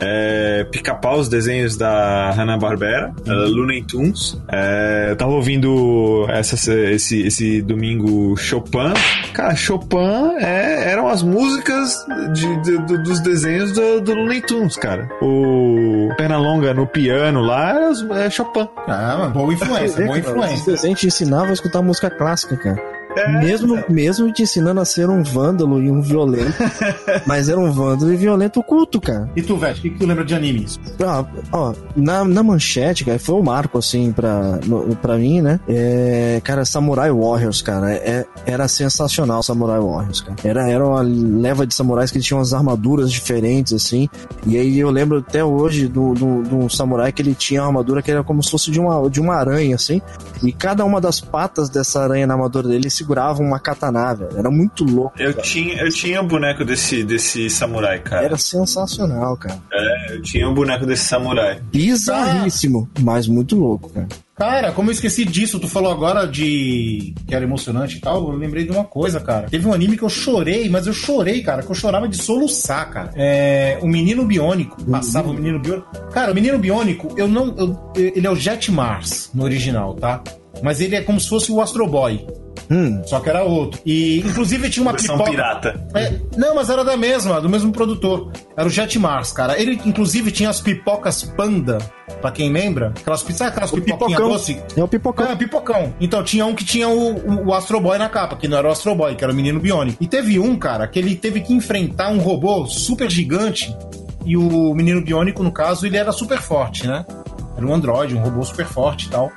É, Pica-pau, os desenhos da Hanna-Barbera, Uhum. uh, Looney Tunes. É, eu tava ouvindo essa, esse, esse domingo Chopin. Cara, Chopin é, eram as músicas de, de- do- dos desenhos do, do Looney Tunes, cara. O Pernalonga no piano lá era os- é Chopin. Ah, mas boa influência, boa influência. desenho te ensinava a escutar música clássica, cara. É. Mesmo, mesmo te ensinando a ser um vândalo e um violento. mas era um vândalo e violento culto, cara. E tu, Vete, o que, que tu lembra de animes? Ah, ó, na, na manchete, cara, foi um marco, assim, pra, no- pra mim, né? É, cara, Samurai Warriors, cara, é, era sensacional Samurai Warriors, cara. Era, era uma leva de samurais que tinham umas armaduras diferentes, assim. E aí eu lembro até hoje do, do, do samurai que ele tinha uma armadura que era como se fosse de uma, de uma aranha, assim. E cada uma das patas dessa aranha na armadura dele segurava uma katana, velho. Era muito louco. Eu cara. tinha, eu tinha o boneco desse, desse samurai, cara. Era sensacional, cara. É, eu tinha o boneco desse samurai. Bizarríssimo, mas muito louco, cara. Cara, como eu esqueci disso, tu falou agora de que era emocionante e tal, eu lembrei de uma coisa, cara. Teve um anime que eu chorei, mas eu chorei, cara, que eu chorava de soluçar, cara. É. O Menino Biônico. Passava o Menino Biônico. Cara, o Menino Biônico, eu não. eu- ele é o Jet Mars no original, tá? Mas ele é como se fosse o Astro Boy. Hum, Só que era outro. E, inclusive, tinha uma Versão pipoca. pirata. É, não, mas era da mesma, do mesmo produtor. Era o Jet Mars, cara. Ele, inclusive, tinha as pipocas panda, pra quem lembra. Aquelas, sabe aquelas pipoquinhas pipocão. doce? é o pipocão. É, pipocão. Então, tinha um que tinha o, o, o Astro Boy na capa, que não era o Astro Boy, que era o menino biônico. E teve um, cara, que ele teve que enfrentar um robô super gigante. E o menino biônico, no caso, ele era super forte, né? Era um androide, um robô super forte e tal.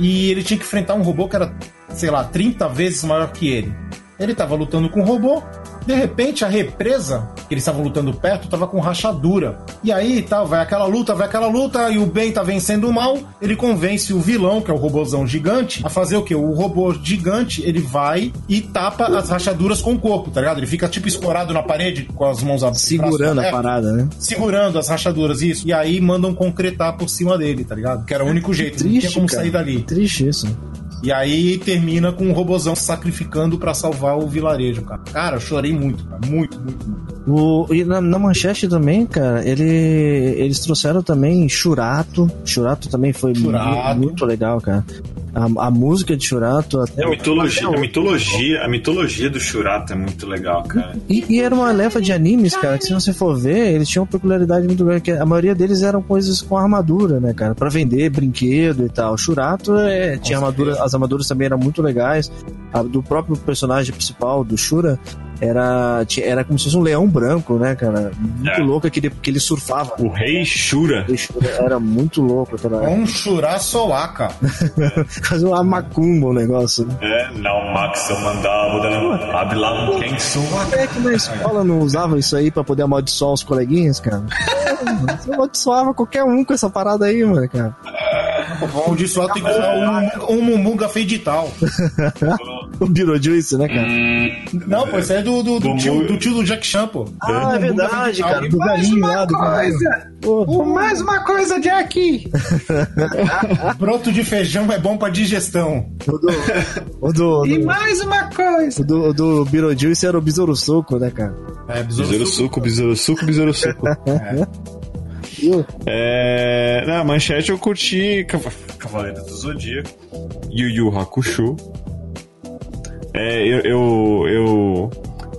E ele tinha que enfrentar um robô que era, sei lá, 30 vezes maior que ele. Ele tava lutando com o robô. De repente, a represa que eles estavam lutando perto tava com rachadura. E aí, tal, vai aquela luta, vai aquela luta, e o bem tá vencendo o mal. Ele convence o vilão, que é o robôzão gigante, a fazer o quê? O robô gigante, ele vai e tapa as rachaduras com o corpo, tá ligado? Ele fica tipo escorado na parede com as mãos abertas. Segurando a parada, né? Segurando as rachaduras, isso. E aí mandam concretar por cima dele, tá ligado? Que era o único jeito, não tinha Triste, como cara. sair dali. Triste isso. E aí termina com o robozão se sacrificando pra salvar o vilarejo, cara. Cara, eu chorei muito, cara. Muito, muito, muito. O, e na, na manchete também, cara, ele, eles trouxeram também Churato. Churato também foi Churato. mu- muito legal, cara. A, a música de Churato até. A mitologia, a mitologia, a mitologia do Shurato é muito legal, cara. E, e era uma leva de animes, cara, que se você for ver, eles tinham uma peculiaridade muito grande, que a maioria deles eram coisas com armadura, né, cara? Pra vender brinquedo e tal. Churato é, tinha armadura, as armaduras também eram muito legais. A do próprio personagem principal, do Shura, era, era como se fosse um leão branco, né, cara? Muito É. louco que ele, que ele surfava. O rei Shura. O Shura era muito louco aquela época. Um churá soaca. Fazer uma macumba o negócio. né? É, não, Max, eu mandava, Abilam Kensun. É que na escola não usava isso aí pra poder amaldiçoar os coleguinhas, cara? É, Você amaldiçoava qualquer um com essa parada aí, mano, cara. Só tem que usar um, um feidital. o Beetlejuice, né, cara? Não, pô, isso aí é do, do, do tio, do tio do Jack Chan, pô. Ah, é verdade, cara. Do Mais velhinho uma lá, do coisa. Pô, Mais uma coisa, Jack! Broto de feijão é bom pra digestão. o do, o do, do, mais uma coisa! o do, o do Beetlejuice era o Besouro Soco, né, cara? É, Besouro suco, besouro suco, besouro suco. Viu? É. Na manchete eu curti Cava- Cavaleiro do Zodíaco, Yu Yu Hakusho. É, eu, eu, eu,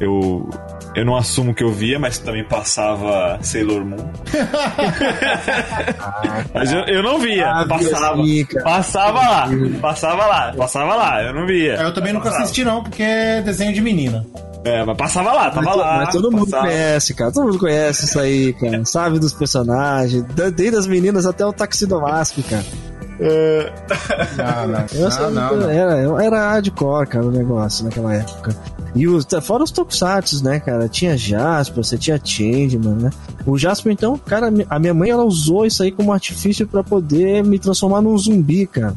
eu, eu não assumo que eu via, mas também passava Sailor Moon. mas eu, eu não via, Ah, via passava. passava lá, passava lá, passava lá, eu não via. Eu também nunca assisti, não, porque é desenho de menina. É, mas passava lá, tava Mas, lá. mas todo mundo passava. conhece, cara. Todo mundo conhece isso aí, cara. Sabe dos personagens. Desde as meninas até o Taxidomask, cara. Não, não, Eu sei, Era, era hardcore, cara, o negócio naquela época. E os, fora os tokusatsu, né, cara? Tinha Jasper, você tinha Changeman, né? O Jasper, então, cara, a minha mãe, ela usou isso aí como artifício pra poder me transformar num zumbi, cara.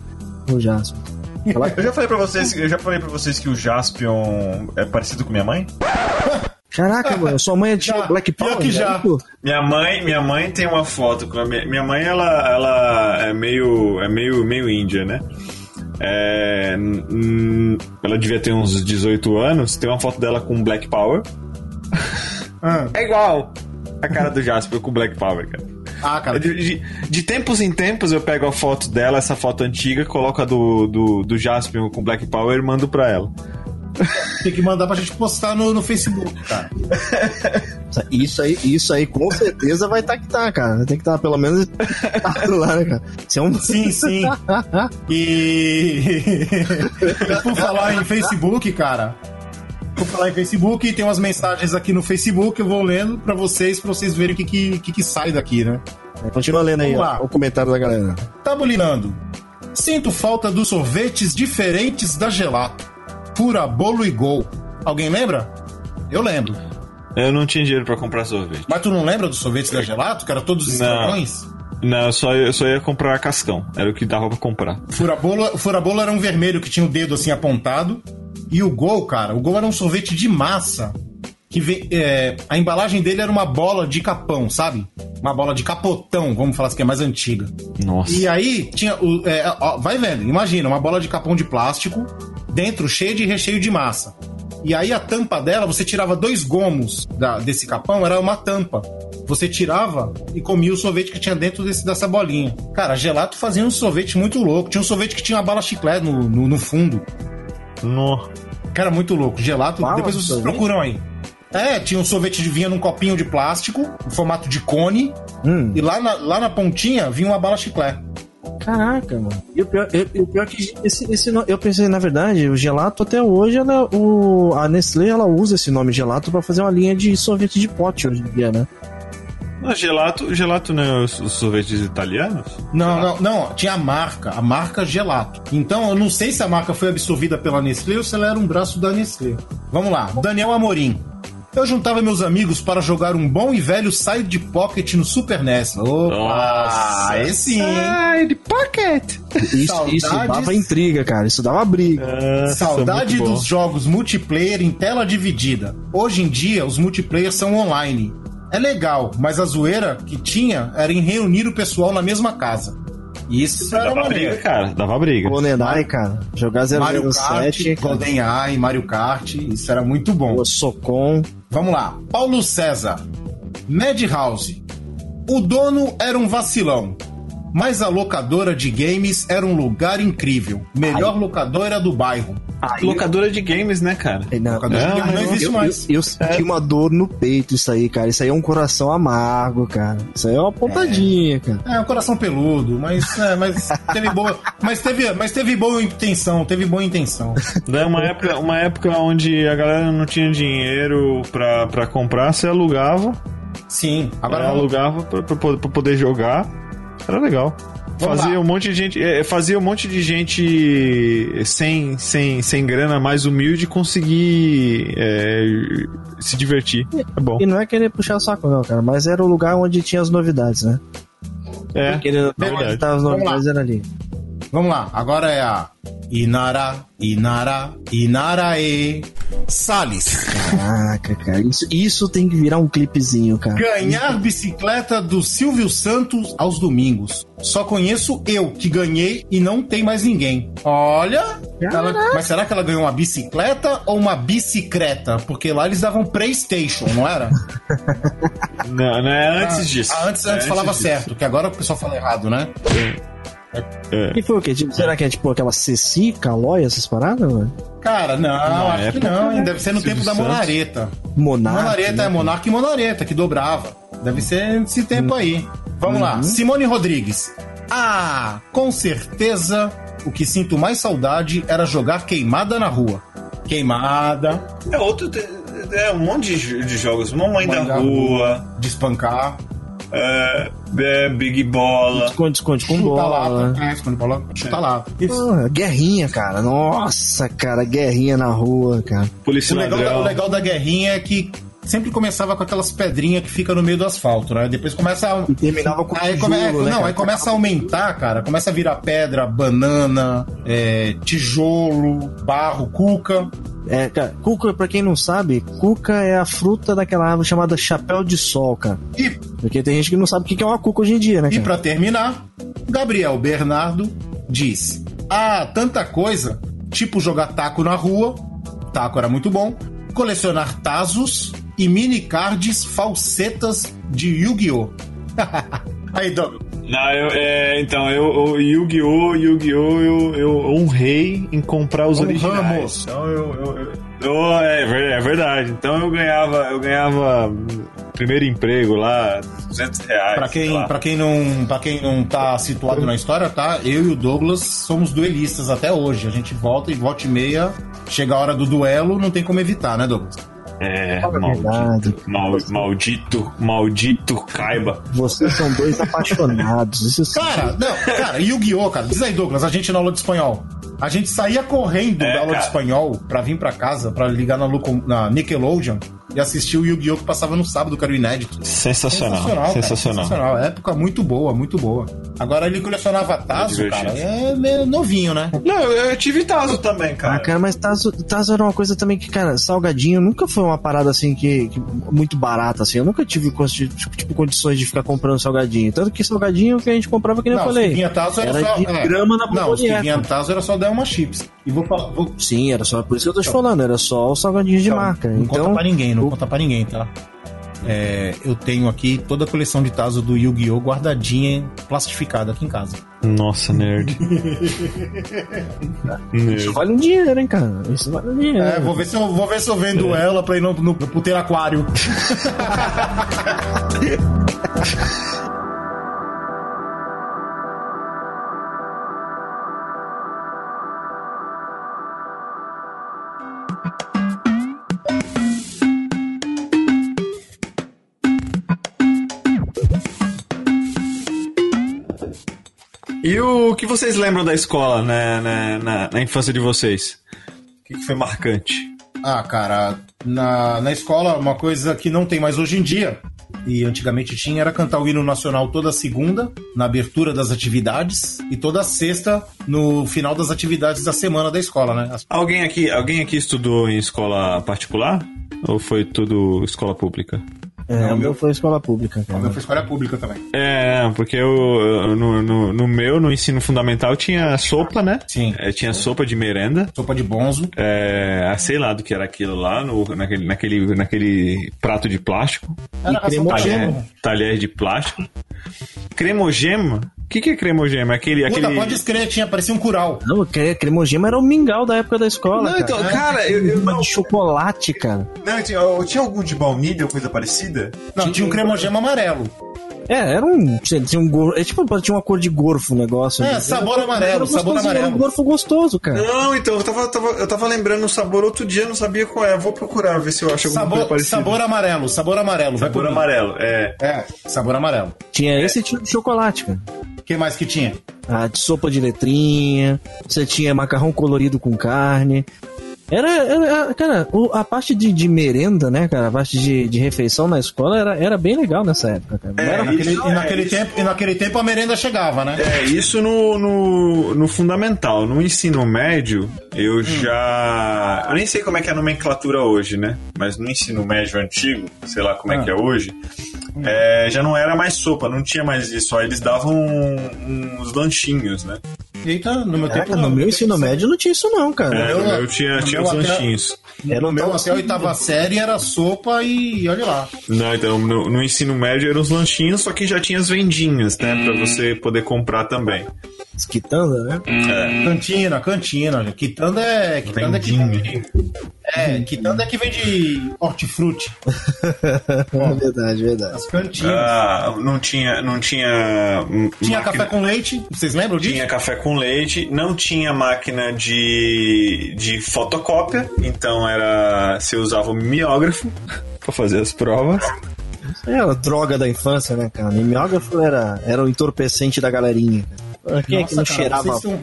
O Jasper. Eu já falei pra vocês, eu já falei para vocês que o Jaspion é parecido com minha mãe? Caraca, mano, sua mãe é tipo Já, Black pior Power, que já. né? Minha mãe, minha mãe tem uma foto com a minha, minha mãe, ela, ela é meio, é meio, meio índia, né? É, hum, ela devia ter uns 18 anos. Tem uma foto dela com Black Power. Ah, É igual a cara do Jasper com Black Power, cara. ah, cara. De, de- de tempos em tempos eu pego a foto dela, essa foto antiga, coloco a do, do, do Jasper com Black Power e mando pra ela. Tem que mandar pra gente postar no, no Facebook, cara. Isso aí, isso aí com certeza vai estar que tá, cara. Ter que estar pelo menos lá, né, cara? É um... Sim, sim. E... e por falar em Facebook, cara. Por falar em Facebook, tem umas mensagens aqui no Facebook, eu vou lendo pra vocês, pra vocês verem o que, que, que, que sai daqui, né? Continua lendo aí, ó, o comentário da galera. Tabulinando. Sinto falta dos sorvetes diferentes da Gelato. Fura, bolo e gol. Alguém lembra? Eu lembro. Eu não tinha dinheiro pra comprar sorvete. Mas tu não lembra dos sorvetes da Gelato, que era todos os Não. escravões? Não, eu só, eu só ia comprar cascão. Era o que dava pra comprar. Furabolo, furabolo era um vermelho que tinha o dedo assim apontado. E o gol, cara, o gol era um sorvete de massa. Que vem, é, a embalagem dele era uma bola de capão, sabe? Uma bola de capotão, vamos falar assim, que é mais antiga. Nossa. E aí tinha o. é, ó, vai vendo, imagina, uma bola de capão de plástico, dentro cheia de recheio de massa. E aí a tampa dela, você tirava dois gomos da- desse capão, era uma tampa. Você tirava e comia o sorvete que tinha dentro desse, dessa bolinha. Cara, Gelato fazia um sorvete muito louco. Tinha um sorvete que tinha uma bala chiclete no, no, no fundo. No. Cara, muito louco. Gelato, Bala depois de vocês sorvete? procuram aí. É, tinha um sorvete que vinha num copinho de plástico, em formato de cone, Hum, e lá na, lá na pontinha vinha uma bala chiclete. Caraca, mano. E o pior, e- e o pior é que esse, esse eu pensei, na verdade, o gelato até hoje, ela, o, a Nestlé, ela usa esse nome gelato pra fazer uma linha de sorvete de pote hoje em dia, né? Não, gelato, gelato não é os, os sorvetes italianos? Não, não, não. Tinha a marca, a marca Gelato. Então eu não sei se a marca foi absorvida pela Nestlé ou se ela era um braço da Nestlé. Vamos lá, Daniel Amorim. Eu juntava meus amigos para jogar um bom e velho Side Pocket no Super NES. Opa! Nossa. Esse sim? Side Pocket! Isso, Saudades. isso dava intriga, cara. Isso dava briga. Saudade é bom. dos jogos multiplayer em tela dividida. Hoje em dia, os multiplayers são online. É legal, mas a zoeira que tinha era em reunir o pessoal na mesma casa. Isso era Dava maneiro. briga, cara. Dava briga. GoldenEye, cara. Jogar Mario Kart, 007. GoldenEye, Mario Kart, isso era muito bom. O Socom. Vamos lá. Paulo César. Madhouse. O dono era um vacilão, mas a locadora de games era um lugar incrível. Melhor locadora do bairro. Locadora de games, né, cara? Não, Locadora de Não, games não eu- existe eu, mais. eu, eu senti uma dor no peito isso aí, cara. Isso aí é um coração amargo, cara. Isso aí é uma pontadinha, cara. É, um coração peludo, mas, é, mas teve boa, mas teve, mas teve boa intenção, teve boa intenção. É uma época, uma época onde a galera não tinha dinheiro pra, pra comprar, você alugava. Sim. Agora vamos, alugava pra, pra, pra poder jogar. Era legal. Vamos fazia lá. um monte de gente. é, fazia um monte de gente sem, sem, sem grana, mais humilde, conseguir é, se divertir. É bom. E não é querer puxar o saco, não, cara. Mas era o lugar onde tinha as novidades, né? É, Querendo verdade. tá, as novidades era ali. Vamos lá, agora é a Inara, Inara, Inarae Salles. Caraca, cara. Isso, isso tem que virar um clipezinho, cara. Ganhar bicicleta do Silvio Santos aos domingos. Só conheço eu que ganhei e não tem mais ninguém. Olha, ela- mas será que ela ganhou uma bicicleta ou uma bicicleta? Porque lá eles davam PlayStation, não era? Não, não é antes disso. Ah, antes, É antes falava disso. certo, que agora o pessoal fala errado, né? E foi o quê? Tipo, será que é tipo aquela Ceci, Calói, essas paradas, mano? Cara, não, Na acho que época, não, hein? né? Deve ser no Silvio tempo da Santos. Monareta. Monarca. Monareta né? é Monarca e Monareta, que dobrava. Deve ser esse tempo aí. Vamos lá, Simone Rodrigues. Ah, com certeza o que sinto mais saudade era jogar queimada na rua. Queimada, É outro. É um monte de, de jogos. Mamãe da Mãe da Rua, de espancar, é, é, Big Bola. Esconde, esconde com chuta bola. lata. É, esconde bola, chuta lata. Isso. Ah, guerrinha, cara. Nossa, cara, guerrinha na rua, cara. Polícia O legal, da, o legal da guerrinha é que sempre começava com aquelas pedrinhas que fica no meio do asfalto, né? Depois começa a... E terminava com Aí, tijolo, come- né, não, cara? aí começa a aumentar, cara. Começa a virar pedra, banana, é, tijolo, barro, cuca. É, cara, cuca, pra quem não sabe, cuca é a fruta daquela árvore chamada chapéu de sol, cara. E, Porque tem gente que não sabe o que é uma cuca hoje em dia, né, e cara? pra terminar, Gabriel Bernardo disse: Ah, tanta coisa, tipo jogar taco na rua, taco era muito bom, colecionar tazos e mini cards falsetas de Yu-Gi-Oh! aí, Douglas. Não, eu, é, então, eu, o Yu-Gi-Oh! Yu-Gi-Oh! Eu, eu honrei em comprar os originais. Honramos. Então eu. eu, eu- eu- é, ver- é verdade. Então eu ganhava. Eu ganhava. Primeiro emprego lá, 200 reais. Pra quem, pra, quem não, pra quem não tá situado na história, tá? Eu e o Douglas somos duelistas até hoje. A gente volta e volta e meia. Chega a hora do duelo, não tem como evitar, né, Douglas? É, Fala a maldito, mal- maldito, maldito caiba. Vocês são dois apaixonados. Isso sim. Cara, não, cara, Yu-Gi-Oh, cara. Diz aí, Douglas, a gente na aula de espanhol. A gente saía correndo É, da aula de cara. espanhol pra vir pra casa, pra ligar na, na Nickelodeon e assistir o Yu-Gi-Oh que passava no sábado, que era o inédito. Sensacional. cara, Sensacional. sensacional. Época muito boa, muito boa. Agora ele colecionava Tazo, divertido. cara, é meio novinho, né? Não, eu, eu tive Tazo também, cara. Ah, cara, mas Tazo, Tazo era uma coisa também que, cara, salgadinho nunca foi uma parada assim que, que- muito barata, assim. Eu nunca tive tipo, condições de ficar comprando salgadinho. Tanto que salgadinho que a gente comprava, que nem eu Não, que falei. vinha Tazo era, Era só. de é. grama na Não, que vinha Tazo era só Delma Chips. E vou falar. Vou, Sim, era só por isso que eu tô te falando, era só os salgadinhos de Não, marca. Não conta então, pra ninguém, não o- conta pra ninguém, tá? É, eu tenho aqui toda a coleção de Tazo do Yu-Gi-Oh! guardadinha, plastificada aqui em casa. Nossa, nerd. isso vale um dinheiro, hein, cara? Isso vale um dinheiro. É, vou ver se eu, vou ver se eu vendo ela pra ir no, no, pro ter aquário. E o que vocês lembram da escola né, na, na, na infância de vocês? O que, que foi marcante? Ah, cara, na, na escola, uma coisa que não tem mais hoje em dia, e antigamente tinha, era cantar o hino nacional toda segunda, na abertura das atividades, e toda sexta, no final das atividades da semana da escola, né? As- Alguém aqui, alguém aqui estudou em escola particular? Ou foi tudo escola pública? É, Não, o meu foi escola pública, cara. fui escola pública também. É, porque eu, eu- no, no, no meu, no ensino fundamental, tinha sopa, né? Sim. É, tinha sopa de merenda. Sopa de bonzo. É, sei lá do que era aquilo lá, no, naquele, naquele, naquele prato de plástico. Era cremogema. talher. Talher, talher de plástico. Cremogema? O que, que é cremogema? Aquele. Puta, aquele... pode escrever, tinha, parecia um curau. Não, cre- cremogema era o mingau da época da escola. Não, cara. então, cara, eu, eu Uma não. de chocolate, cara. Não, tinha, tinha algum de baunilha ou coisa parecida? Não, tinha um cremogema amarelo. É, era um. Tinha, tinha um gorfo. É tipo, tinha uma cor de gorfo o negócio. É, Era sabor amarelo, sabor Era um amarelo. gorfo gostoso, cara. Não, então, eu tava, tava- eu tava lembrando o sabor outro dia, não sabia qual é. Vou procurar, ver se eu acho alguma coisa Sabor, parecida. sabor amarelo, sabor amarelo. Sabor amarelo, é. É, sabor amarelo. Tinha esse tipo de chocolate, cara. Que mais que tinha? Ah, de sopa de letrinha. Você tinha macarrão colorido com carne. Era, era- cara, o- a parte de, de merenda, né, cara? A parte de, de refeição na escola era, era bem legal nessa época, cara. É, era- Naquele- Isso, e, naquele é, tempo, e naquele tempo a merenda chegava, né? É, isso no, no, no fundamental. No ensino médio, eu já. Eu nem sei como é que é a nomenclatura hoje, né? Mas no ensino médio antigo, sei lá como é que é hoje, é, já não era mais sopa, não tinha mais isso. Só eles davam uns lanchinhos, né? Eita, no meu tempo. Caraca, não. no meu ensino médio não tinha isso não, cara. É, no meu tinha, tinha os até- lanchinhos. Era No meu até a oitava série era sopa e olha lá. Não, então no, no ensino médio eram os lanchinhos, só que já tinha as vendinhas, né? Pra você poder comprar também. Esquitanda, né? É. Cantina, cantina. Quitanda é. Quitanda é que Vendinha. vende. É, quitanda é que vende hortifruti. É verdade, verdade. As cantinas. Ah, não tinha. Não tinha. Tinha máquina- café com leite. Vocês lembram disso? Tinha café com leite, não tinha máquina de, de fotocópia, então era. Você usava o mimeógrafo pra fazer as provas. É a droga da infância, né, cara? Mimeógrafo era, era o entorpecente da galerinha. cara. Quem é que Nossa, não cara, cheirava? vocês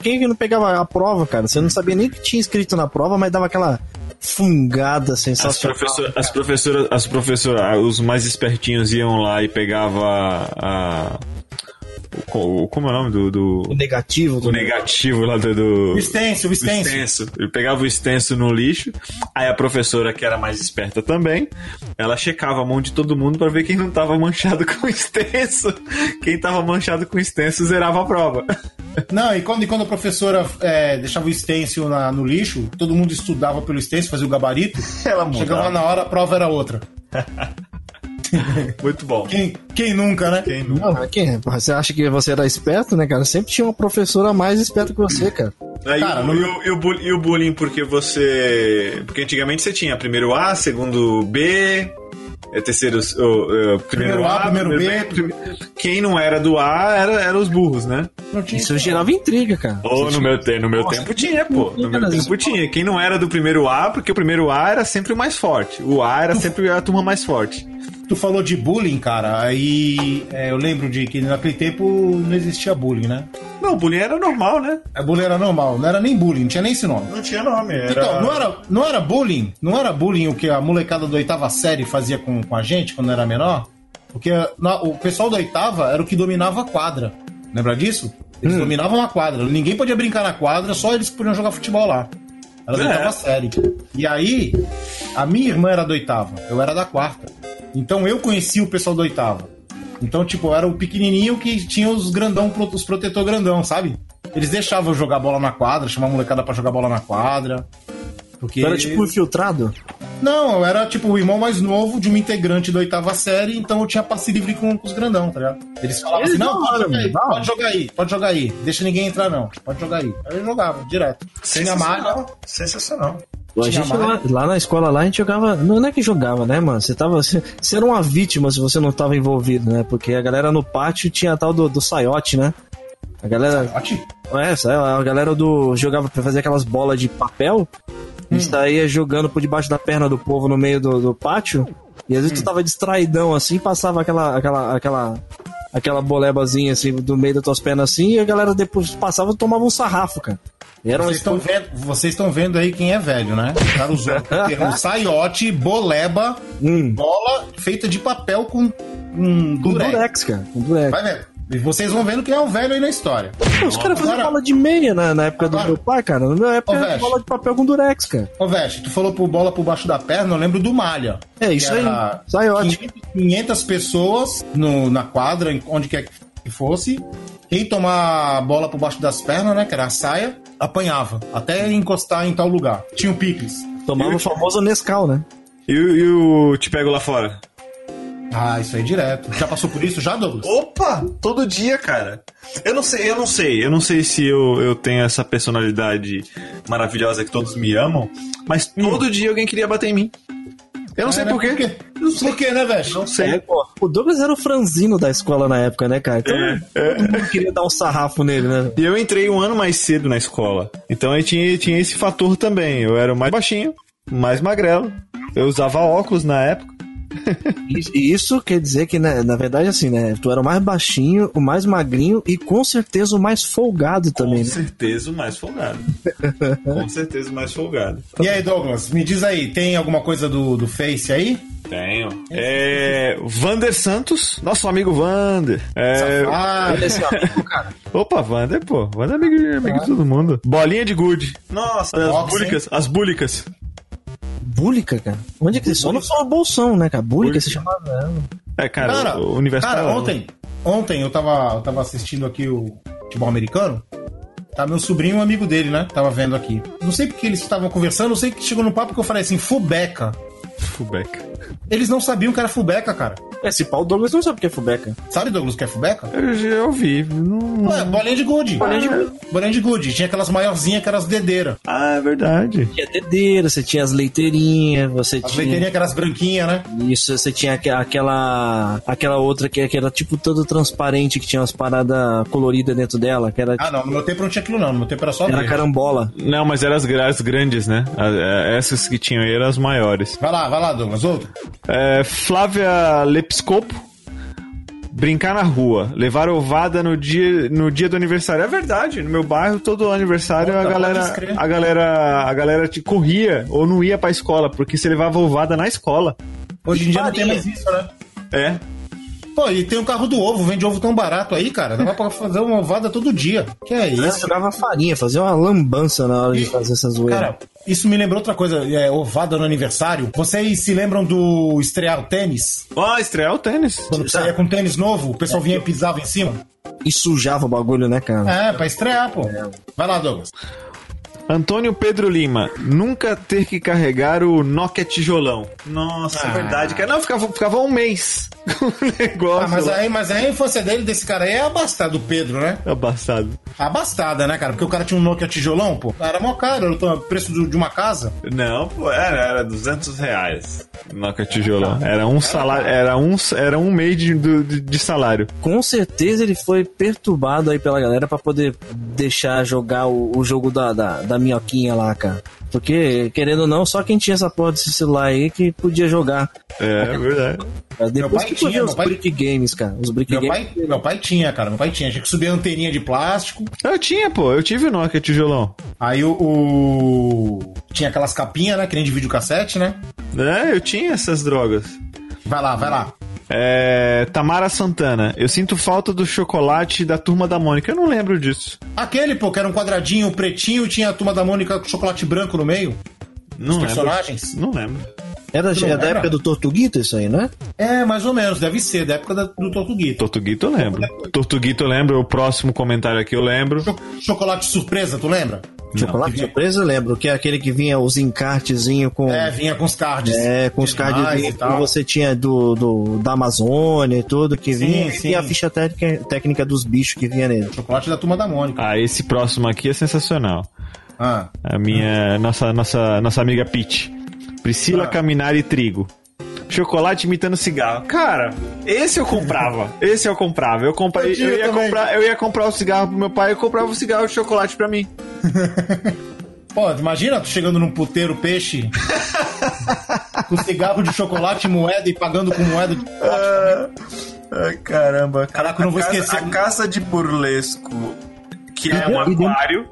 Quem é que não pegava a prova, cara? Você não sabia nem o que tinha escrito na prova, mas dava aquela fungada As, sensacional. professor, as professoras, as professoras, os mais espertinhos iam lá e pegava a. o- como é o nome do. do O negativo do o negativo lá do. do O extenso, o o extenso. extenso. Ele pegava o extenso no lixo. Aí a professora, que era mais esperta também, ela checava a mão de todo mundo pra ver quem não tava manchado com o extenso. Quem tava manchado com o extenso zerava a prova. Não, e quando, e quando a professora é, deixava o stencil na- no lixo, todo mundo estudava pelo stencil, fazia o gabarito. Ela mudava. Chegava na hora, a prova era outra. Muito bom. Quem, quem nunca, né? Quem não? Não, quem? Você acha que você era esperto, né, cara? Sempre tinha uma professora mais esperta que você, cara. Aí, Cara, o- no- e, o, e o bullying, e o bullying porque você. Porque antigamente você tinha primeiro A, segundo B. é Terceiro, o, o, primeiro, A, primeiro, B. prime- Quem não era do A era, era os burros, né? Isso gerava intriga, cara. Você no tinha- meu, te, no meu Nossa, tempo tinha, pô. No meu tempo tinha. Quem não era do primeiro A, porque o primeiro A era sempre o mais forte. O A era sempre a turma mais forte. Tu falou de bullying, cara, aí é, eu lembro de que naquele tempo não existia bullying, né? Não, bullying era normal, né? A bullying era normal, não era nem bullying, não tinha nem esse nome. Não tinha nome. Era... Então, não era, não era bullying? Não era bullying o que a molecada da oitava série fazia com, com a gente quando era menor? Porque na- o pessoal da oitava era o que dominava a quadra. Lembra disso? Eles dominavam a quadra. Ninguém podia brincar na quadra, só eles podiam jogar futebol lá. Era da É. oitava série. E aí, a minha irmã era da oitava, eu era da quarta. Então eu conheci o pessoal da oitava. Então, tipo, eu era o pequenininho que tinha os grandão, os protetor grandão, sabe? Eles deixavam eu jogar bola na quadra, chamar a molecada pra jogar bola na quadra. Porque... Era tipo infiltrado? Não, eu era tipo o irmão mais novo de uma integrante da oitava série, então eu tinha passe livre com, com os grandão, tá ligado? Eles falavam assim: Eles não, da hora, pode jogar, aí, pode jogar aí, pode jogar aí, deixa ninguém entrar não, pode jogar aí. Aí eu jogava direto. Tinha malha, Sensacional. A gente lá, lá na escola lá a gente jogava. Não é que jogava, né, mano? Você tava. Você, você era uma vítima se você não tava envolvido, né? Porque a galera no pátio tinha a tal do, do saiote, né? A galera. Ótimo. É, a galera do. jogava pra fazer aquelas bolas de papel. A gente saía jogando por debaixo da perna do povo no meio do, do pátio. E às vezes tu tava distraidão assim, passava aquela. aquela. aquela. aquela bolebazinha assim do meio das tuas pernas assim, e a galera depois passava e tomava um sarrafo, cara. E era uma Vocês estão vendo, vocês estão vendo aí quem é velho, né? O cara usou termo saiote, boleba, Hum. bola feita de papel com um durex. durex, cara. Com durex. Vai vendo. E vocês vão vendo quem é o velho aí na história. Pô, os caras faziam bola de meia na, na época do Agora- meu pai, cara. Na minha época Ô, era bola de papel com durex, cara. Ô, Veste, tu falou por bola por baixo da perna, eu lembro do Malha. É, isso aí. Saiote. 500 500 pessoas no, na quadra, onde quer que fosse. Quem tomar a bola por baixo das pernas, né, que era a saia, apanhava. Até encostar em tal lugar. Tinha o picles. Tomava o famoso Nescau, né? E, o- e o Te Pego Lá Fora? Ah, isso aí direto. Já passou por isso já, Douglas? Opa! Todo dia, cara. Eu não sei, eu não sei. Eu não sei se eu, eu tenho essa personalidade maravilhosa que todos me amam, mas todo dia alguém queria bater em mim. Eu não sei É, por quê. Por quê? Por quê, né, Veste? Não sei. É, pô. O Douglas era o franzino da escola na época, né, cara? Então É, todo mundo queria dar um sarrafo nele, né? E eu entrei um ano mais cedo na escola. Então aí tinha, tinha esse fator também. Eu era o mais baixinho, mais magrelo. Eu usava óculos na época. Isso- E isso quer dizer que, né, na verdade, assim, né? Tu era o mais baixinho, o mais magrinho e com certeza o mais folgado também, Com né? certeza o mais folgado. Com certeza o mais folgado. E aí, Douglas, me diz aí, tem alguma coisa do, do Face aí? Tenho. É. Vander Santos, nosso amigo Vander. É, Ah, Esse amigo, cara. Opa, Vander, pô. Vander é amigo, amigo de todo mundo. Bolinha de gude. Nossa, as búlicas. As búlicas. Búlica, cara. Onde é que Só não o Bolsão, né, cara? Búlica se chamava. É, cara, cara, o universo cara, paralelo. ontem, ontem eu tava, eu tava assistindo aqui o futebol americano. Tá meu sobrinho e um amigo dele, né? Tava vendo aqui. Não sei porque eles estavam conversando, não sei que chegou no papo que eu falei assim, fubeca. Fullback. Eles não sabiam que era fubeca, cara. É, Esse pau Douglas não sabe o que é Fubeca. Sabe, Douglas, o que é fubeca? Eu já ouvi. Não... Ué, bolinha de gude. Bolinha de gude. Bolinha de gude. Tinha aquelas maiorzinhas que eram as dedeiras. Ah, é verdade. Tinha dedeira, você tinha as leiteirinhas, você As tinha. leiteirinhas que eram as branquinhas, né? Isso, você tinha aque- aquela. aquela outra que, que era tipo todo transparente, que tinha umas paradas coloridas dentro dela, que era, Ah, não. No meu tempo não tinha aquilo, não. No meu tempo era só era verde. carambola. Não, mas eram as, as grandes, né? Essas que tinham aí eram as maiores. Vai lá, vai lá, Douglas. Outro. É, Flávia Lepscopo. Brincar na rua, levar ovada no dia, no dia do aniversário. É verdade, no meu bairro, todo aniversário, a Puta, galera, pode crer. a galera, a galera te corria ou não ia pra escola, porque você levava ovada na escola. Hoje em dia não tem mais isso, né? É. Pô, e tem o carro do ovo, vende ovo tão barato aí, cara. Dá pra fazer uma ovada todo dia. Que é isso? jogava farinha, fazia uma lambança na hora de E- fazer essa zoeira. Cara, isso me lembrou outra coisa. É, ovada no aniversário. Vocês se lembram do estrear o tênis? Ó, estrear o tênis. Quando saía com tênis novo, o pessoal vinha e pisava em cima? E sujava o bagulho, né, cara? É, pra estrear, pô. Vai lá, Douglas. Antônio Pedro Lima, nunca ter que carregar o Nokia tijolão. Nossa, é Ah. verdade, cara. Não, ficava, ficava um mês com o negócio. Ah, mas aí, mas aí a infância dele, desse cara aí, é abastada, do Pedro, né? Abastado. Abastada, né, cara? Porque o cara tinha um Nokia tijolão, pô. Era mó caro, era o preço de uma casa. Não, pô, era, era 200 reais. Nokia tijolão. Era um salário, era um, era um mês de, de, de salário. Com certeza ele foi perturbado aí pela galera pra poder deixar jogar o, o jogo da, da, da minhoquinha lá, cara. Porque, querendo ou não, só quem tinha essa porra desse celular aí que podia jogar. É, é verdade. Mas Depois pai que tinha, meu os pai- Brick Games, cara. Os Brick Meu Games. pai, meu pai tinha, cara. Meu pai tinha. Tinha que subir a anteninha de plástico. Eu tinha, pô, eu tive o Nokia tijolão. Aí o, o- Tinha aquelas capinhas, né? Que nem de videocassete, né? É, eu tinha essas drogas. Vai lá, vai lá. É, Tamara Santana, eu sinto falta do chocolate da turma da Mônica. Eu não lembro disso. Aquele, pô, que era um quadradinho pretinho, tinha a turma da Mônica com chocolate branco no meio. Não Os lembro. personagens? Não lembro. Era, não era da época do Tortuguito isso aí, né? É, mais ou menos, deve ser, da época da- do Tortuguito. Tortuguito eu lembro. Tortuguito eu lembro. O próximo comentário aqui eu lembro. Cho- Chocolate surpresa, tu lembra? Chocolate surpresa, eu lembro. Que é aquele que vinha os encartezinhos com. É, vinha com os cards. É, com os cards e que tal. você tinha do, do, da Amazônia e tudo, que Sim, vinha. sim. E a ficha técnica, técnica dos bichos que vinha nele. Chocolate da turma da Mônica. Ah, esse próximo aqui é sensacional. Ah. A minha. Nossa, nossa, nossa amiga Pete. Priscila Ah. Caminari Trigo. Chocolate imitando cigarro. Cara, esse eu comprava. Esse eu comprava. Eu, compra... Eu ia comprar, eu ia comprar o cigarro pro meu pai e comprava o cigarro de chocolate pra mim. Pô, imagina tu chegando num puteiro peixe com cigarro de chocolate, moeda e pagando com moeda de Ai, caramba. Caraca, eu não vou esquecer. caça de burlesco, que é um aquário.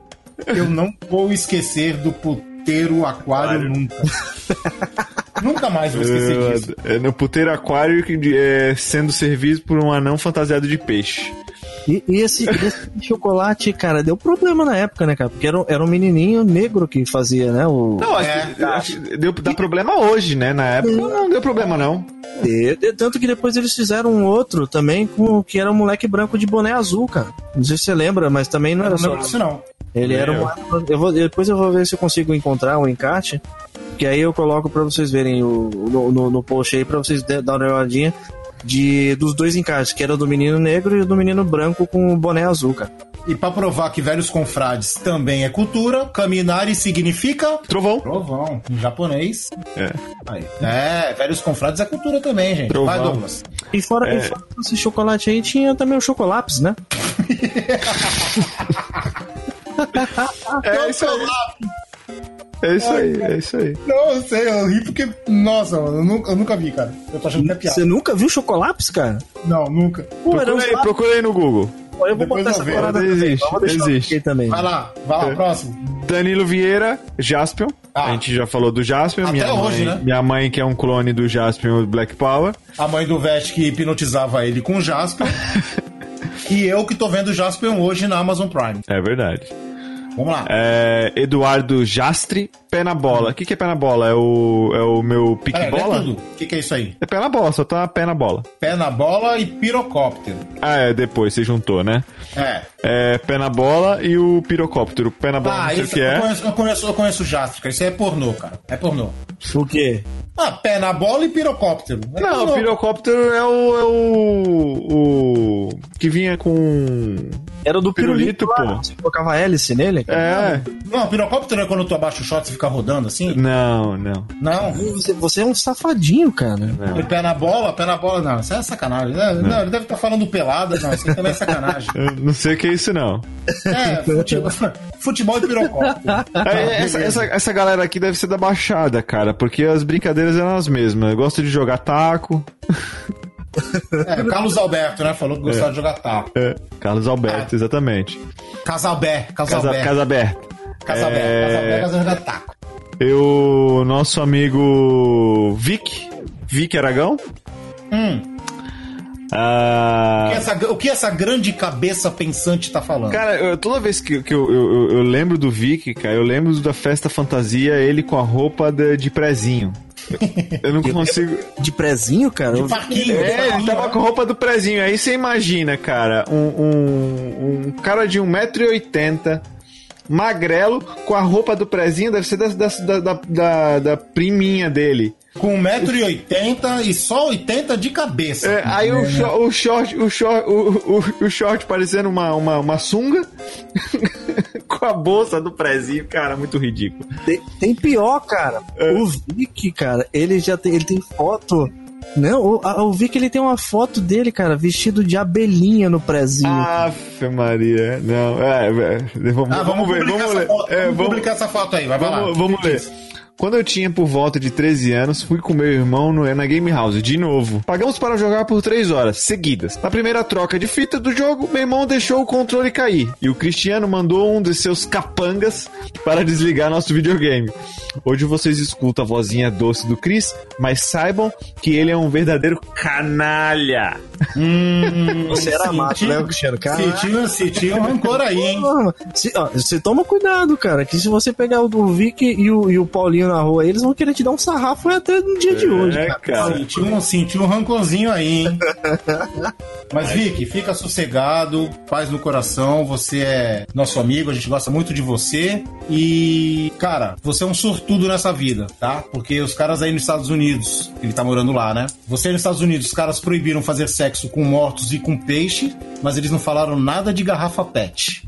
Eu não vou esquecer do puteiro aquário Aquário. nunca. nunca mais vou esquecer disso. É, no puteiro aquário que, é, sendo servido por um anão fantasiado de peixe. E, e esse, esse chocolate, cara, deu problema na época, né, cara? Porque era, um- era um menininho negro que fazia, né? O... Não, acho, É. que- acho que deu, dá problema hoje, né? Na época não deu problema, não. E- e Tanto que depois eles fizeram um outro também, com que era um moleque branco de boné azul, cara. Não sei se você lembra, mas também não era não só. lembro disso não. Ele era um. Eu vou, depois eu vou ver se eu consigo encontrar um encarte. Que aí eu coloco pra vocês verem o, no, no, no post aí, pra vocês darem uma olhadinha de, dos dois encartes, que era o do menino negro e o do menino branco com o boné azul, cara. E pra provar que velhos confrades também é cultura, caminhare significa Trovão. trovão, em japonês. É. Aí. É, velhos confrades é cultura também, gente. Trovão. Vai, Douglas. E fora, É. e fora esse chocolate aí, tinha também o chocolapes, né? É isso aí. É isso aí, é isso aí. Não, eu sei, eu ri porque. Nossa, mano, eu nunca, eu nunca vi, cara. Eu tô achando que é piada. Você nunca viu Chocolápis, cara? Não, nunca. Pô, Procura aí, procura aí no Google. Eu vou Depois botar essa parada Existe, existe. também. Vai lá, vai lá, próximo. Danilo Vieira, Jaspion. Ah. a gente já falou do Jaspion. Até minha hoje, mãe, né? Minha mãe, que é um clone do Jaspion do Black Power. A mãe do Vest que hipnotizava ele com o Jasper. e eu que tô vendo o Jasper hoje na Amazon Prime. É verdade. Vamos lá. É, Eduardo Jastre, pé na bola. O que, que é pé na bola? É o, é o meu pique Pera, lê bola? tudo. O que, que é isso aí? É pé na bola, só tá pé na bola. Pé na bola e pirocóptero. Ah, é, depois você juntou, né? É. É pé na bola e o pirocóptero. Pé na bola, Ah, não sei o isso, que eu, é. conheço, eu, conheço, eu conheço o Jasper, cara. Isso aí é pornô, cara. É pornô. O quê? Ah, pé na bola e pirocóptero. É Não, pirocóptero é o, é o. o. que vinha com. Era o do Pirulito, pirulito, lá, pô. Você colocava hélice nele? cara? É. Não, pirocóptero é quando tu abaixa o shot e fica rodando assim? Não, não. Não. Você, você é um safadinho, cara. E pé na bola, pé na bola, não. Isso é sacanagem. Não, não, ele deve estar falando pelada, não. Isso também é sacanagem. Eu não sei o que é isso, não. É, futebol, futebol e pirocóptero. É, essa, essa, essa galera aqui deve ser da Baixada, cara, porque as brincadeiras eram as mesmas. Eu gosto de jogar taco. É, o Carlos Alberto, né? Falou que gostava de jogar taco. É, Carlos Alberto, exatamente. Casalbé, Casa, Casalbé. casa aberta. Casalbé, É, de jogar taco. Eu, nosso amigo Vic, Vic Aragão. Hum, Ah, o, que essa, o que essa grande cabeça pensante tá falando? Cara, eu- toda vez que, que eu, eu, eu- eu lembro do Vic, cara, eu lembro da festa fantasia, ele com a roupa de, de prezinho. Eu não consigo. De prezinho, cara? de parquinho. de É, ele parquinho, tava né? com a roupa do prezinho. Aí você imagina, cara, um, um, um cara de 1,80m, magrelo, com a roupa do prezinho, deve ser da, da, da, da, da priminha dele. Com 1,80m e só 80 de cabeça. É, aí o, short, o short, o short, o, o, o short parecendo uma, uma, uma sunga com a bolsa do prezinho, cara, muito ridículo. Tem, tem pior, cara. O Vic, cara, ele já tem, ele tem foto. Não, o, a- o Vic ele tem uma foto dele, cara, vestido de abelhinha no prezinho. Afe Maria, não, é, é, vamos, Ah, vamos ver, publicar vamos essa ler. foto, É, vamos vamos, publicar essa foto aí, vai, vai lá. vamos, vamos ler. Quando eu tinha por volta de 13 anos, fui com meu irmão no, na Game House, de novo. Pagamos para jogar por 3 horas, seguidas. Na primeira troca de fita do jogo, meu irmão deixou o controle cair. E o Cristiano mandou um de seus capangas para desligar nosso videogame. Hoje vocês escutam a vozinha doce do Chris, mas saibam que ele é um verdadeiro canalha. Você era macho, tinha- né, Cristiano? Cara, Se tinha, se tinha um rancor aí, hein? Se- ó, você toma cuidado, cara, que se você pegar o do Vic e o, e o Paulinho na rua, eles vão querer te dar um sarrafo até no dia de hoje, É, cara. cara. Senti um, senti um rancorzinho aí, hein? Mas, Vic, fica sossegado, paz no coração. Você é nosso amigo, a gente gosta muito de você. E, cara, você é um sortudo nessa vida, tá? Porque os caras aí nos Estados Unidos, ele tá morando lá, né? Você aí nos Estados Unidos, os caras proibiram fazer sexo com mortos e com peixe, mas eles não falaram nada de garrafa pet.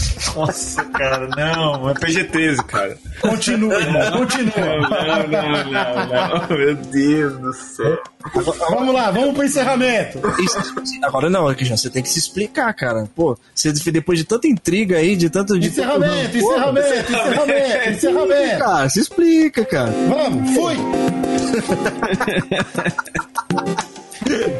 Nossa, cara, não, é PG-13, cara. Continua, irmão, continua. Não, não, não, não. Meu Deus do céu. Vamos lá, vamos pro encerramento. Agora não, Cristiano, você tem que se explicar, cara. Pô, você depois de tanta intriga aí, de tanto. De Encerramento, tanto- encerramento, encerramento, encerramento. Cara, se explica, cara. Vamos, fui!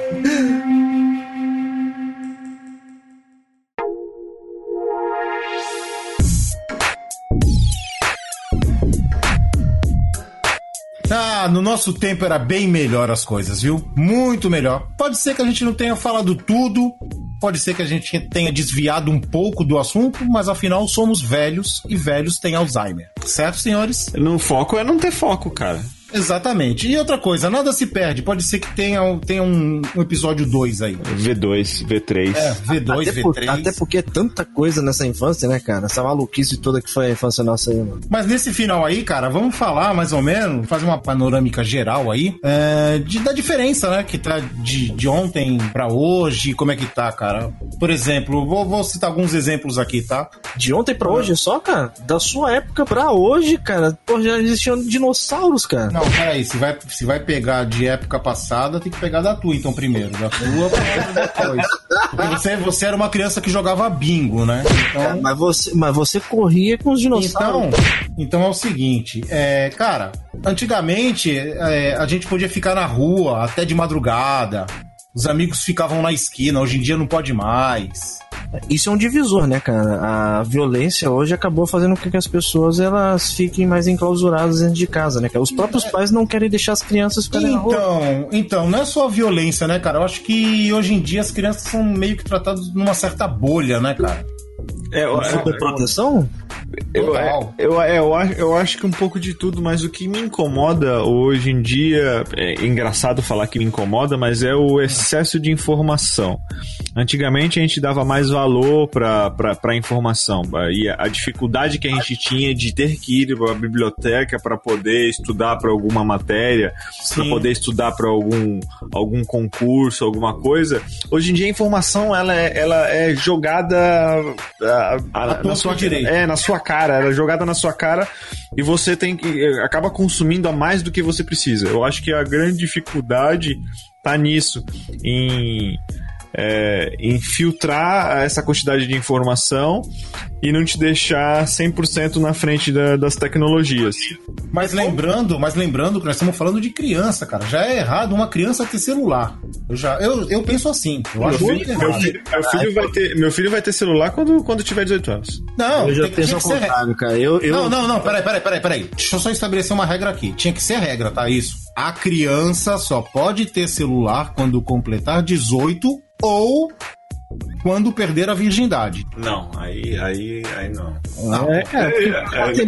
Ah, no nosso tempo era bem melhor as coisas, viu? Muito melhor. Pode ser que a gente não tenha falado tudo, pode ser que a gente tenha desviado um pouco do assunto, mas afinal somos velhos e velhos têm Alzheimer. Certo, senhores? No foco é não ter foco, cara. Exatamente. E outra coisa, nada se perde. Pode ser que tenha, tenha um, um episódio 2 aí. V2, V3. É, V2, até, por- V3. até porque é tanta coisa nessa infância, né, cara? Essa maluquice toda que foi a infância nossa aí, mano. Mas nesse final aí, cara, vamos falar mais ou menos, fazer uma panorâmica geral aí, é, de, da diferença, né, que tá de, de ontem pra hoje, como é que tá, cara. Por exemplo, vou, vou citar alguns exemplos aqui, tá? De ontem pra hoje só, cara? Da sua época pra hoje, cara? Pô, já existiam dinossauros, cara. Não, peraí, se vai, se vai pegar de época passada, tem que pegar da tua, então, primeiro. Da tua, depois. Porque você, você era uma criança que jogava bingo, né? Então, Mas você, mas você corria com os dinossauros. então, então é o seguinte, é, cara, antigamente é, a gente podia ficar na rua até de madrugada. Os amigos ficavam na esquina, hoje em dia não pode mais. Isso é um divisor, né, cara? A violência hoje acabou fazendo com que as pessoas elas fiquem mais enclausuradas dentro de casa, né? cara? Os próprios pais não querem deixar as crianças ficarem na rua. Então, então, não é só a violência, né, cara? Eu acho que hoje em dia as crianças são meio que tratadas numa certa bolha, né, cara? É, eu, Super proteção? Eu, é, eu, é, eu, eu acho que um pouco de tudo, mas o que me incomoda hoje em dia, é engraçado falar que me incomoda, mas é o excesso de informação. Antigamente a gente dava mais valor para a informação e a, a dificuldade que a gente tinha de ter que ir para a biblioteca para poder estudar para alguma matéria, para poder estudar para algum, algum concurso, alguma coisa. Hoje em dia a informação ela é, ela é jogada ah, ah, na torta sua direita. é, na sua cara, ela é jogada na sua cara e você tem que eh, acaba consumindo a mais do que você precisa. Eu acho que a grande dificuldade tá nisso, em é, em filtrar essa quantidade de informação e não te deixar 100% na frente da- das tecnologias. Mas lembrando, mas lembrando que nós estamos falando de criança, cara. Já é errado uma criança ter celular. Eu já, eu, eu penso assim. Eu Meu acho muito filho, meu, filho, meu filho vai ter, meu filho vai ter celular quando, quando tiver 18 anos. Não, Eu já tem, penso ao contrário, cara. Eu, eu, Não, não, não, peraí, peraí, peraí, peraí. Deixa eu só estabelecer uma regra aqui. Tinha que ser regra, tá? Isso. A criança só pode ter celular quando completar 18 ou quando perder a virgindade. Não, aí, aí, aí não. É, cara, tem,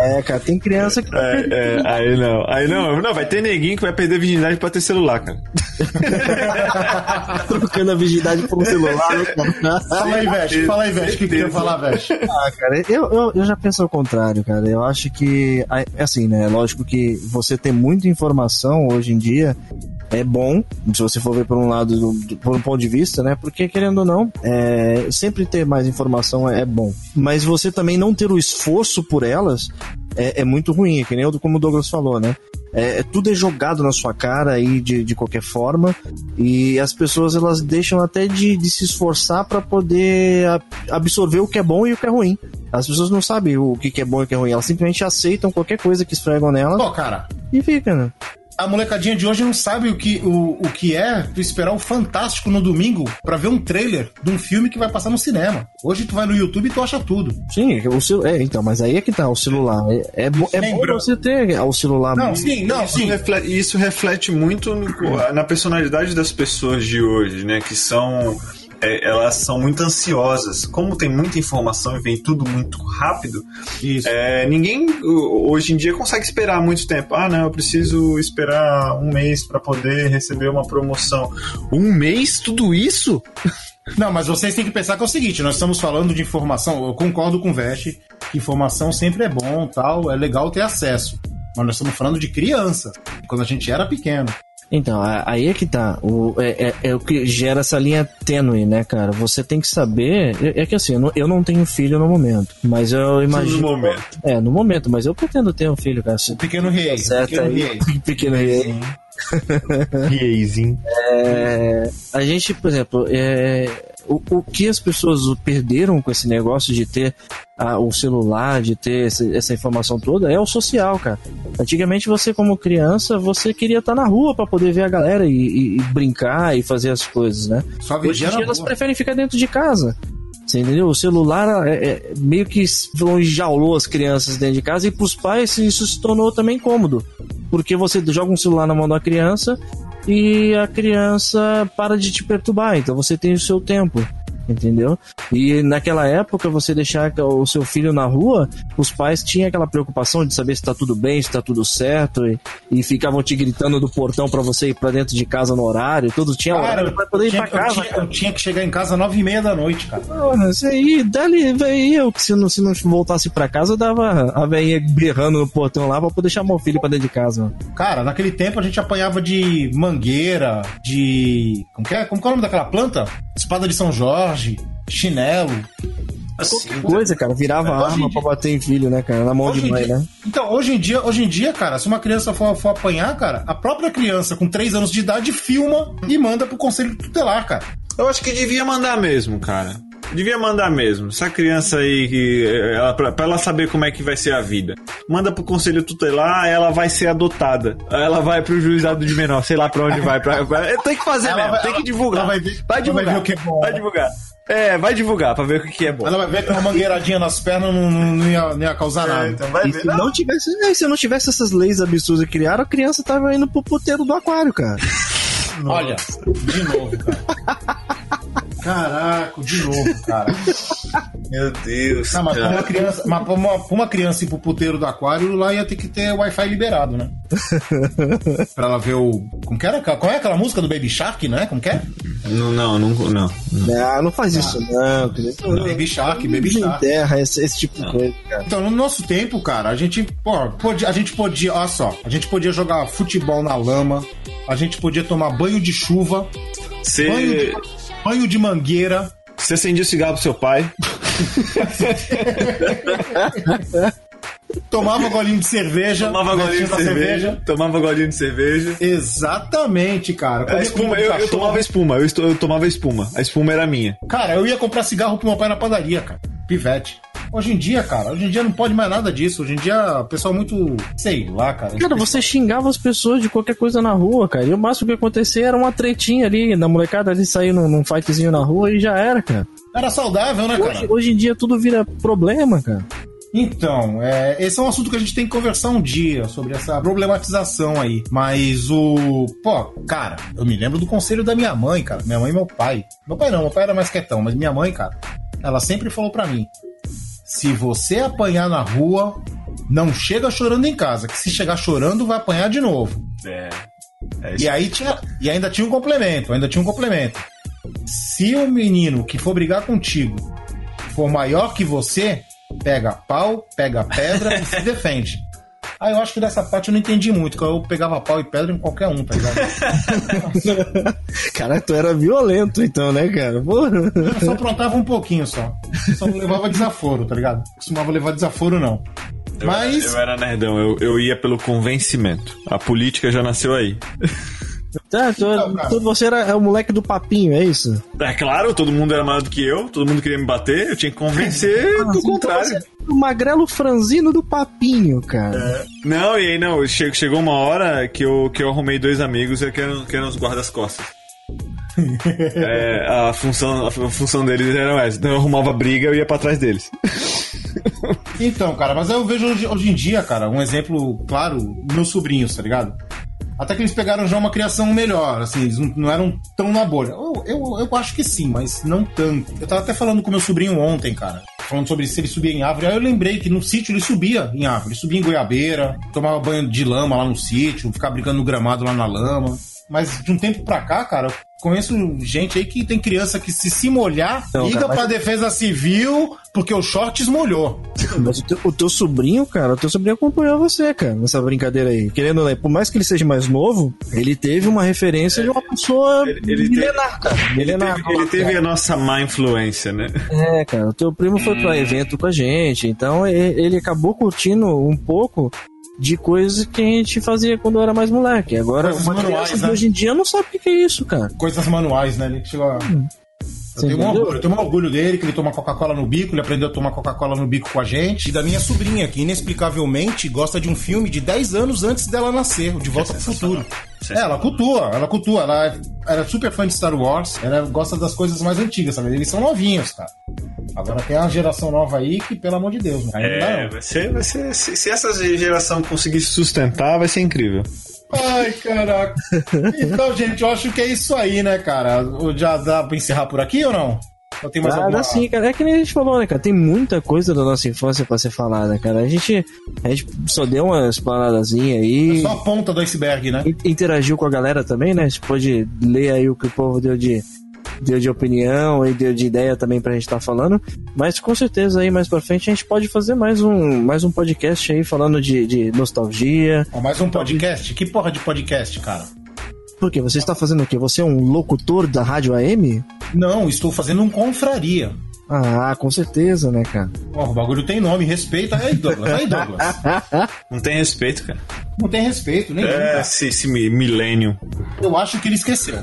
é, cara, tem criança que É, é, aí não, aí não, não, vai ter neguinho que vai perder a virgindade pra ter celular, cara. trocando a virgindade por um celular, né, cara? Fala aí, Veste. Fala aí, Veste. O que, que tu ia falar, Veste? Ah, cara, eu, eu, eu já penso ao contrário, cara. Eu acho que, é assim, né? Lógico que você ter muita informação hoje em dia é bom, se você for ver por um lado, do- do- por um ponto de vista, né? Porque, querendo ou não, é, sempre ter mais informação é, é bom. Mas você também não ter o esforço por elas é, é muito ruim, que nem o- como o Douglas falou, né? É, é- tudo é jogado na sua cara aí de, de qualquer forma e as pessoas elas deixam até de, de se esforçar para poder a- absorver o que é bom e o que é ruim. As pessoas não sabem o que que é bom e o que é ruim, elas simplesmente aceitam qualquer coisa que esfregam nelas Pô, cara, e fica, né? A molecadinha de hoje não sabe o que, o, o que é tu esperar o Fantástico no domingo pra ver um trailer de um filme que vai passar no cinema. Hoje tu vai no YouTube e tu acha tudo. Sim, o celu- é, então, mas aí é que tá, o celular. É, é, bo- é bom você ter o celular. Não, sim, não, Isso sim. reflete, isso reflete muito no- na personalidade das pessoas de hoje, né? Que são. É, elas são muito ansiosas. Como tem muita informação e vem tudo muito rápido, Isso. é, ninguém hoje em dia consegue esperar muito tempo. Ah, não, eu preciso esperar um mês para poder receber uma promoção. Um mês? Tudo isso? Não, mas vocês têm que pensar que é o seguinte: nós estamos falando de informação. Eu concordo com o Veste, que informação sempre é bom, tal, é legal ter acesso. Mas nós estamos falando de criança, quando a gente era pequeno. Então, aí é que tá. O, é, é- é o que gera essa linha tênue, né, cara? Você tem que saber. É, é que assim, eu não, eu não tenho filho no momento. Mas eu imagino. No momento. É, no momento, mas eu pretendo ter um filho, cara. Se- Pequeno rei. Pequeno rei. Pequeno rei. Riezinho. É, a gente, por exemplo, é, o, o que as pessoas perderam com esse negócio de ter ah, o celular, de ter essa, essa informação toda, é o social, cara. Antigamente você, como criança, você queria estar na rua para poder ver a galera e, e- e brincar e fazer as coisas, né? Hoje em dia elas preferem ficar dentro de casa. Você entendeu? O celular é, é meio que enjaulou as crianças dentro de casa e pros pais isso se tornou também cômodo. Porque você joga um celular na mão da criança e a criança para de te perturbar, então você tem o seu tempo. Entendeu? E naquela época, você deixar o seu filho na rua, os pais tinham aquela preocupação de saber se tá tudo bem, se tá tudo certo, e, e ficavam te gritando do portão para você ir para dentro de casa no horário, tudo tinha Cara, horário pra poder ir pra casa. eu, tinha, eu tinha que chegar em casa às nove e meia da noite, cara. Porra, isso aí, dali, véi, eu que se não, se não voltasse pra casa, eu dava a velhinha berrando no portão lá pra poder chamar o filho pra dentro de casa. Cara, naquele tempo a gente apanhava de mangueira, de. Como que é? Como que é o nome daquela planta? Espada de São Jorge, chinelo. Assim, Qualquer coisa, cara, virava em arma pra bater em filho, né, cara? Na mão de mãe, dia- né? Então, hoje em dia, hoje em dia, cara, se uma criança for, for apanhar, cara, a própria criança com 3 anos de idade filma e manda pro conselho tutelar, cara. Eu acho que devia mandar mesmo, cara. Devia mandar mesmo. Essa criança aí, que, eh, ela, pra, pra ela saber como é que vai ser a vida. Manda pro conselho tutelar, ela vai ser adotada. Ela vai pro juizado de menor, sei lá pra onde vai. Pra, pra- tem que fazer Ela mesmo, vai- tem que divulgar. ela vai ver- vai ela vai divulgar. ver o que é bom. Vai divulgar. É, vai divulgar pra ver o que é bom. Ela vai ver que uma mangueiradinha nas pernas não, não, não ia, não ia causar nada. então vai E se não tivesse, é, se não tivesse essas leis absurdas que criaram, a criança tava indo pro puteiro do aquário, cara. Olha, de novo, cara. Caraca, de novo, cara. Meu Deus. Não, mas pra uma criança, mas pra uma, pra uma criança ir pro puteiro do aquário, lá ia ter que ter Wi-Fi liberado, né? pra ela ver o. Como que era? Qual é aquela música do Baby Shark, né? Como que é? Não, não, não. não. Não, não faz isso, não. querido. Baby Shark, Baby Shark. Desenterra esse, esse tipo de coisa, cara. Então, no nosso tempo, cara, a gente, pô, podia, a gente podia, olha só, a gente podia jogar futebol na lama, a gente podia tomar banho de chuva, banho Você de, banho de mangueira. você acendia o cigarro pro seu pai. Tomava golinho de cerveja. Tomava golinho de da cerveja. Tomava golinho de cerveja. Exatamente, cara. A Comia espuma, eu, eu tomava espuma, eu, eu tomava espuma. A espuma era minha. Cara, eu ia comprar cigarro pro meu pai na padaria, cara. Pivete. Hoje em dia, cara, hoje em dia não pode mais nada disso. Hoje em dia o pessoal é muito. Sei lá, cara. Cara, você xingava as pessoas de qualquer coisa na rua, cara. E o máximo que acontecia era uma tretinha ali, na molecada ali sair num, num fightzinho na rua e já era, cara. Era saudável, né, cara? Hoje, hoje em dia tudo vira problema, cara. Então, é, esse é um assunto que a gente tem que conversar um dia sobre essa problematização aí. Mas o. Pô, cara, eu me lembro do conselho da minha mãe, cara. Minha mãe e meu pai. Meu pai não, meu pai era mais quietão, mas minha mãe, cara, ela sempre falou pra mim: se você apanhar na rua, não chega chorando em casa, que se chegar chorando, vai apanhar de novo. É. E aí tinha, e ainda tinha um complemento, ainda tinha um complemento. Se o menino que for brigar contigo for maior que você, pega pau, pega pedra e se defende. Ah, eu acho que dessa parte eu não entendi muito, que eu pegava pau e pedra em qualquer um, tá ligado? Cara, tu era violento então, né, cara? Porra. Eu só aprontava um pouquinho só. Só não levava desaforo, tá ligado? Costumava levar desaforo, não. Eu, Mas. era, eu era nerdão, eu, eu ia pelo convencimento. A política já nasceu aí. Tá, tu, tu- você era é o moleque do papinho, é isso? É claro, todo mundo era maior do que eu, todo mundo queria me bater, eu tinha que convencer do contrário. O magrelo franzino do papinho, cara. Não, e aí não, che- chegou uma hora que eu, que eu arrumei dois amigos que eram, que eram os guardas-costas. É, a, função, a função deles era essa. Então eu arrumava briga eu ia pra trás deles. Então, cara, mas eu vejo hoje, hoje em dia, cara, um exemplo claro, meus sobrinhos, tá ligado? Até que eles pegaram já uma criação melhor, assim, eles não, não eram tão na bolha. Eu, eu, eu acho que sim, mas não tanto. Eu tava até falando com meu sobrinho ontem, cara, falando sobre se ele subia em árvore. Aí eu lembrei que no sítio ele subia em árvore, subia em goiabeira, tomava banho de lama lá no sítio, ficava brincando no gramado lá na lama. Mas de um tempo pra cá, cara, conheço gente aí que tem criança que se se molhar, Não, liga cara, mas- pra defesa civil porque o shorts molhou. Mas o teu, o teu sobrinho, cara, o teu sobrinho acompanhou você, cara, nessa brincadeira aí. Querendo ou não, por mais que ele seja mais novo, ele teve uma referência de uma pessoa Ele- ele milenar, cara. Ele Milenar. teve, ele teve a nossa má influência, né? É, cara, o teu primo foi pra evento com a gente, então ele acabou curtindo um pouco de coisas que a gente fazia quando era mais moleque. Agora, Coisas uma manuais, criança de né? hoje em dia não sabe o que é isso, cara. coisas manuais, né? Ele chegou a... Eu Você tenho, um orgulho, eu tenho um orgulho dele, que ele toma Coca-Cola no bico, ele aprendeu a tomar Coca-Cola no bico com a gente. E da minha sobrinha, que inexplicavelmente gosta de um filme de 10 anos antes dela nascer, o De Volta pro Futuro. É, ela cultua, ela cultua, ela é- era super fã de Star Wars, ela gosta das coisas mais antigas, sabe? Eles são novinhos, cara. Agora tem uma geração nova aí que, pelo amor de Deus, dá É, vai ser, vai ser. Se, se essa geração conseguir se sustentar, vai ser incrível. Ai, caraca. Então, gente, eu acho que é isso aí, né, cara? Já dá pra encerrar por aqui ou não? Ou tem mais Ah, alguma... sim, cara. É que nem a gente falou, né, cara? Tem muita coisa da nossa infância pra ser falada, cara. A gente, a gente só deu uma explanadazinha aí. É só a ponta do iceberg, né? in- Interagiu com a galera também, né? A gente pode ler aí o que o povo deu de, deu de opinião e deu de ideia também pra gente estar falando. Mas com certeza aí mais pra frente a gente pode fazer mais um, mais um podcast aí falando de, de nostalgia. Mais um podcast? Que porra de podcast, cara? Porque você está fazendo o quê? Você é um locutor da rádio AM? Não, estou fazendo um confraria. Ah, com certeza, né, cara? O bagulho tem nome, respeita. Aí, Douglas, aí, Douglas. Não tem respeito, cara. Não tem respeito, nem. É, esse, esse mi- milênio. Eu acho que ele esqueceu.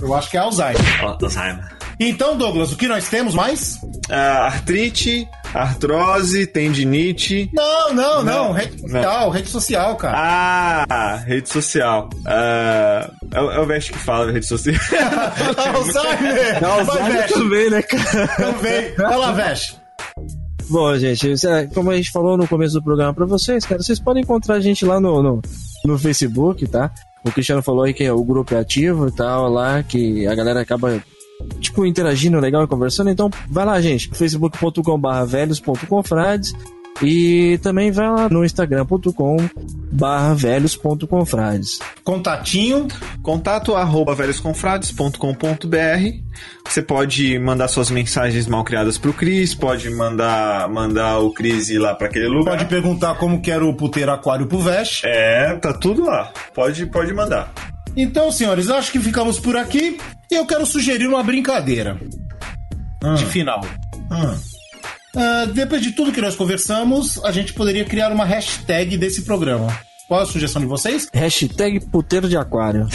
Eu acho que é Alzheimer. Alzheimer. Então, Douglas, o que nós temos mais? Ah, artrite, artrose, tendinite. Não, não, não. Não, rede social, rede social, cara. Ah, rede social. Ah, é, o- é o Veste que fala rede social. Alzheimer! Vai, Alzheimer também, né, cara? Também. Vai lá, Veste. Bom, gente, é- como a gente falou no começo do programa pra vocês, cara, vocês podem encontrar a gente lá no, no, no Facebook, tá? O Cristiano falou aí que o grupo é ativo e tal, lá, que a galera acaba, tipo, interagindo legal e conversando. Então, vai lá, gente, facebook.com.br velhos.confrades e também vai lá no instagram.com.br velhos.confrades. Contatinho. Contato arroba velhosconfrades.com.br Você pode mandar suas mensagens mal criadas pro Cris, pode mandar, mandar o Cris ir lá pra aquele lugar. Pode perguntar como que era o puteiro aquário pro Veste. É, tá tudo lá. Pode, pode mandar. Então, senhores, acho que ficamos por aqui e eu quero sugerir uma brincadeira. De final. Ah, depois de tudo que nós conversamos, a gente poderia criar uma hashtag desse programa. Qual a sugestão de vocês? Hashtag puteiro de aquário.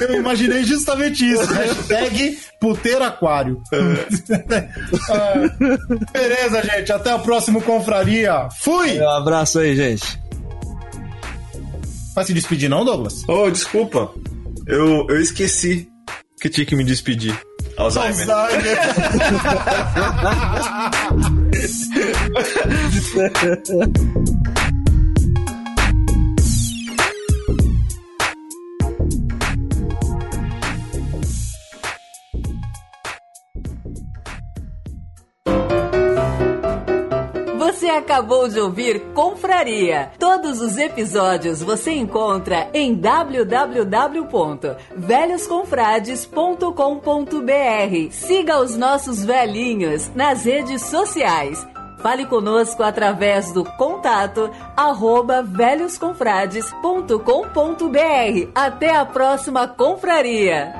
Eu imaginei justamente isso. Hashtag puteiro aquário. Ah, beleza, gente. Até o próximo Confraria. Fui! Um abraço aí, gente. Vai se despedir não, Douglas? Oh, desculpa. Eu, eu esqueci que tinha que me despedir. Alzheimer. Alzheimer. Você acabou de ouvir Confraria. Todos os episódios você encontra em www.velhosconfrades.com.br. Siga os nossos velhinhos nas redes sociais. Fale conosco através do contato arroba velhosconfrades.com.br. Até a próxima confraria!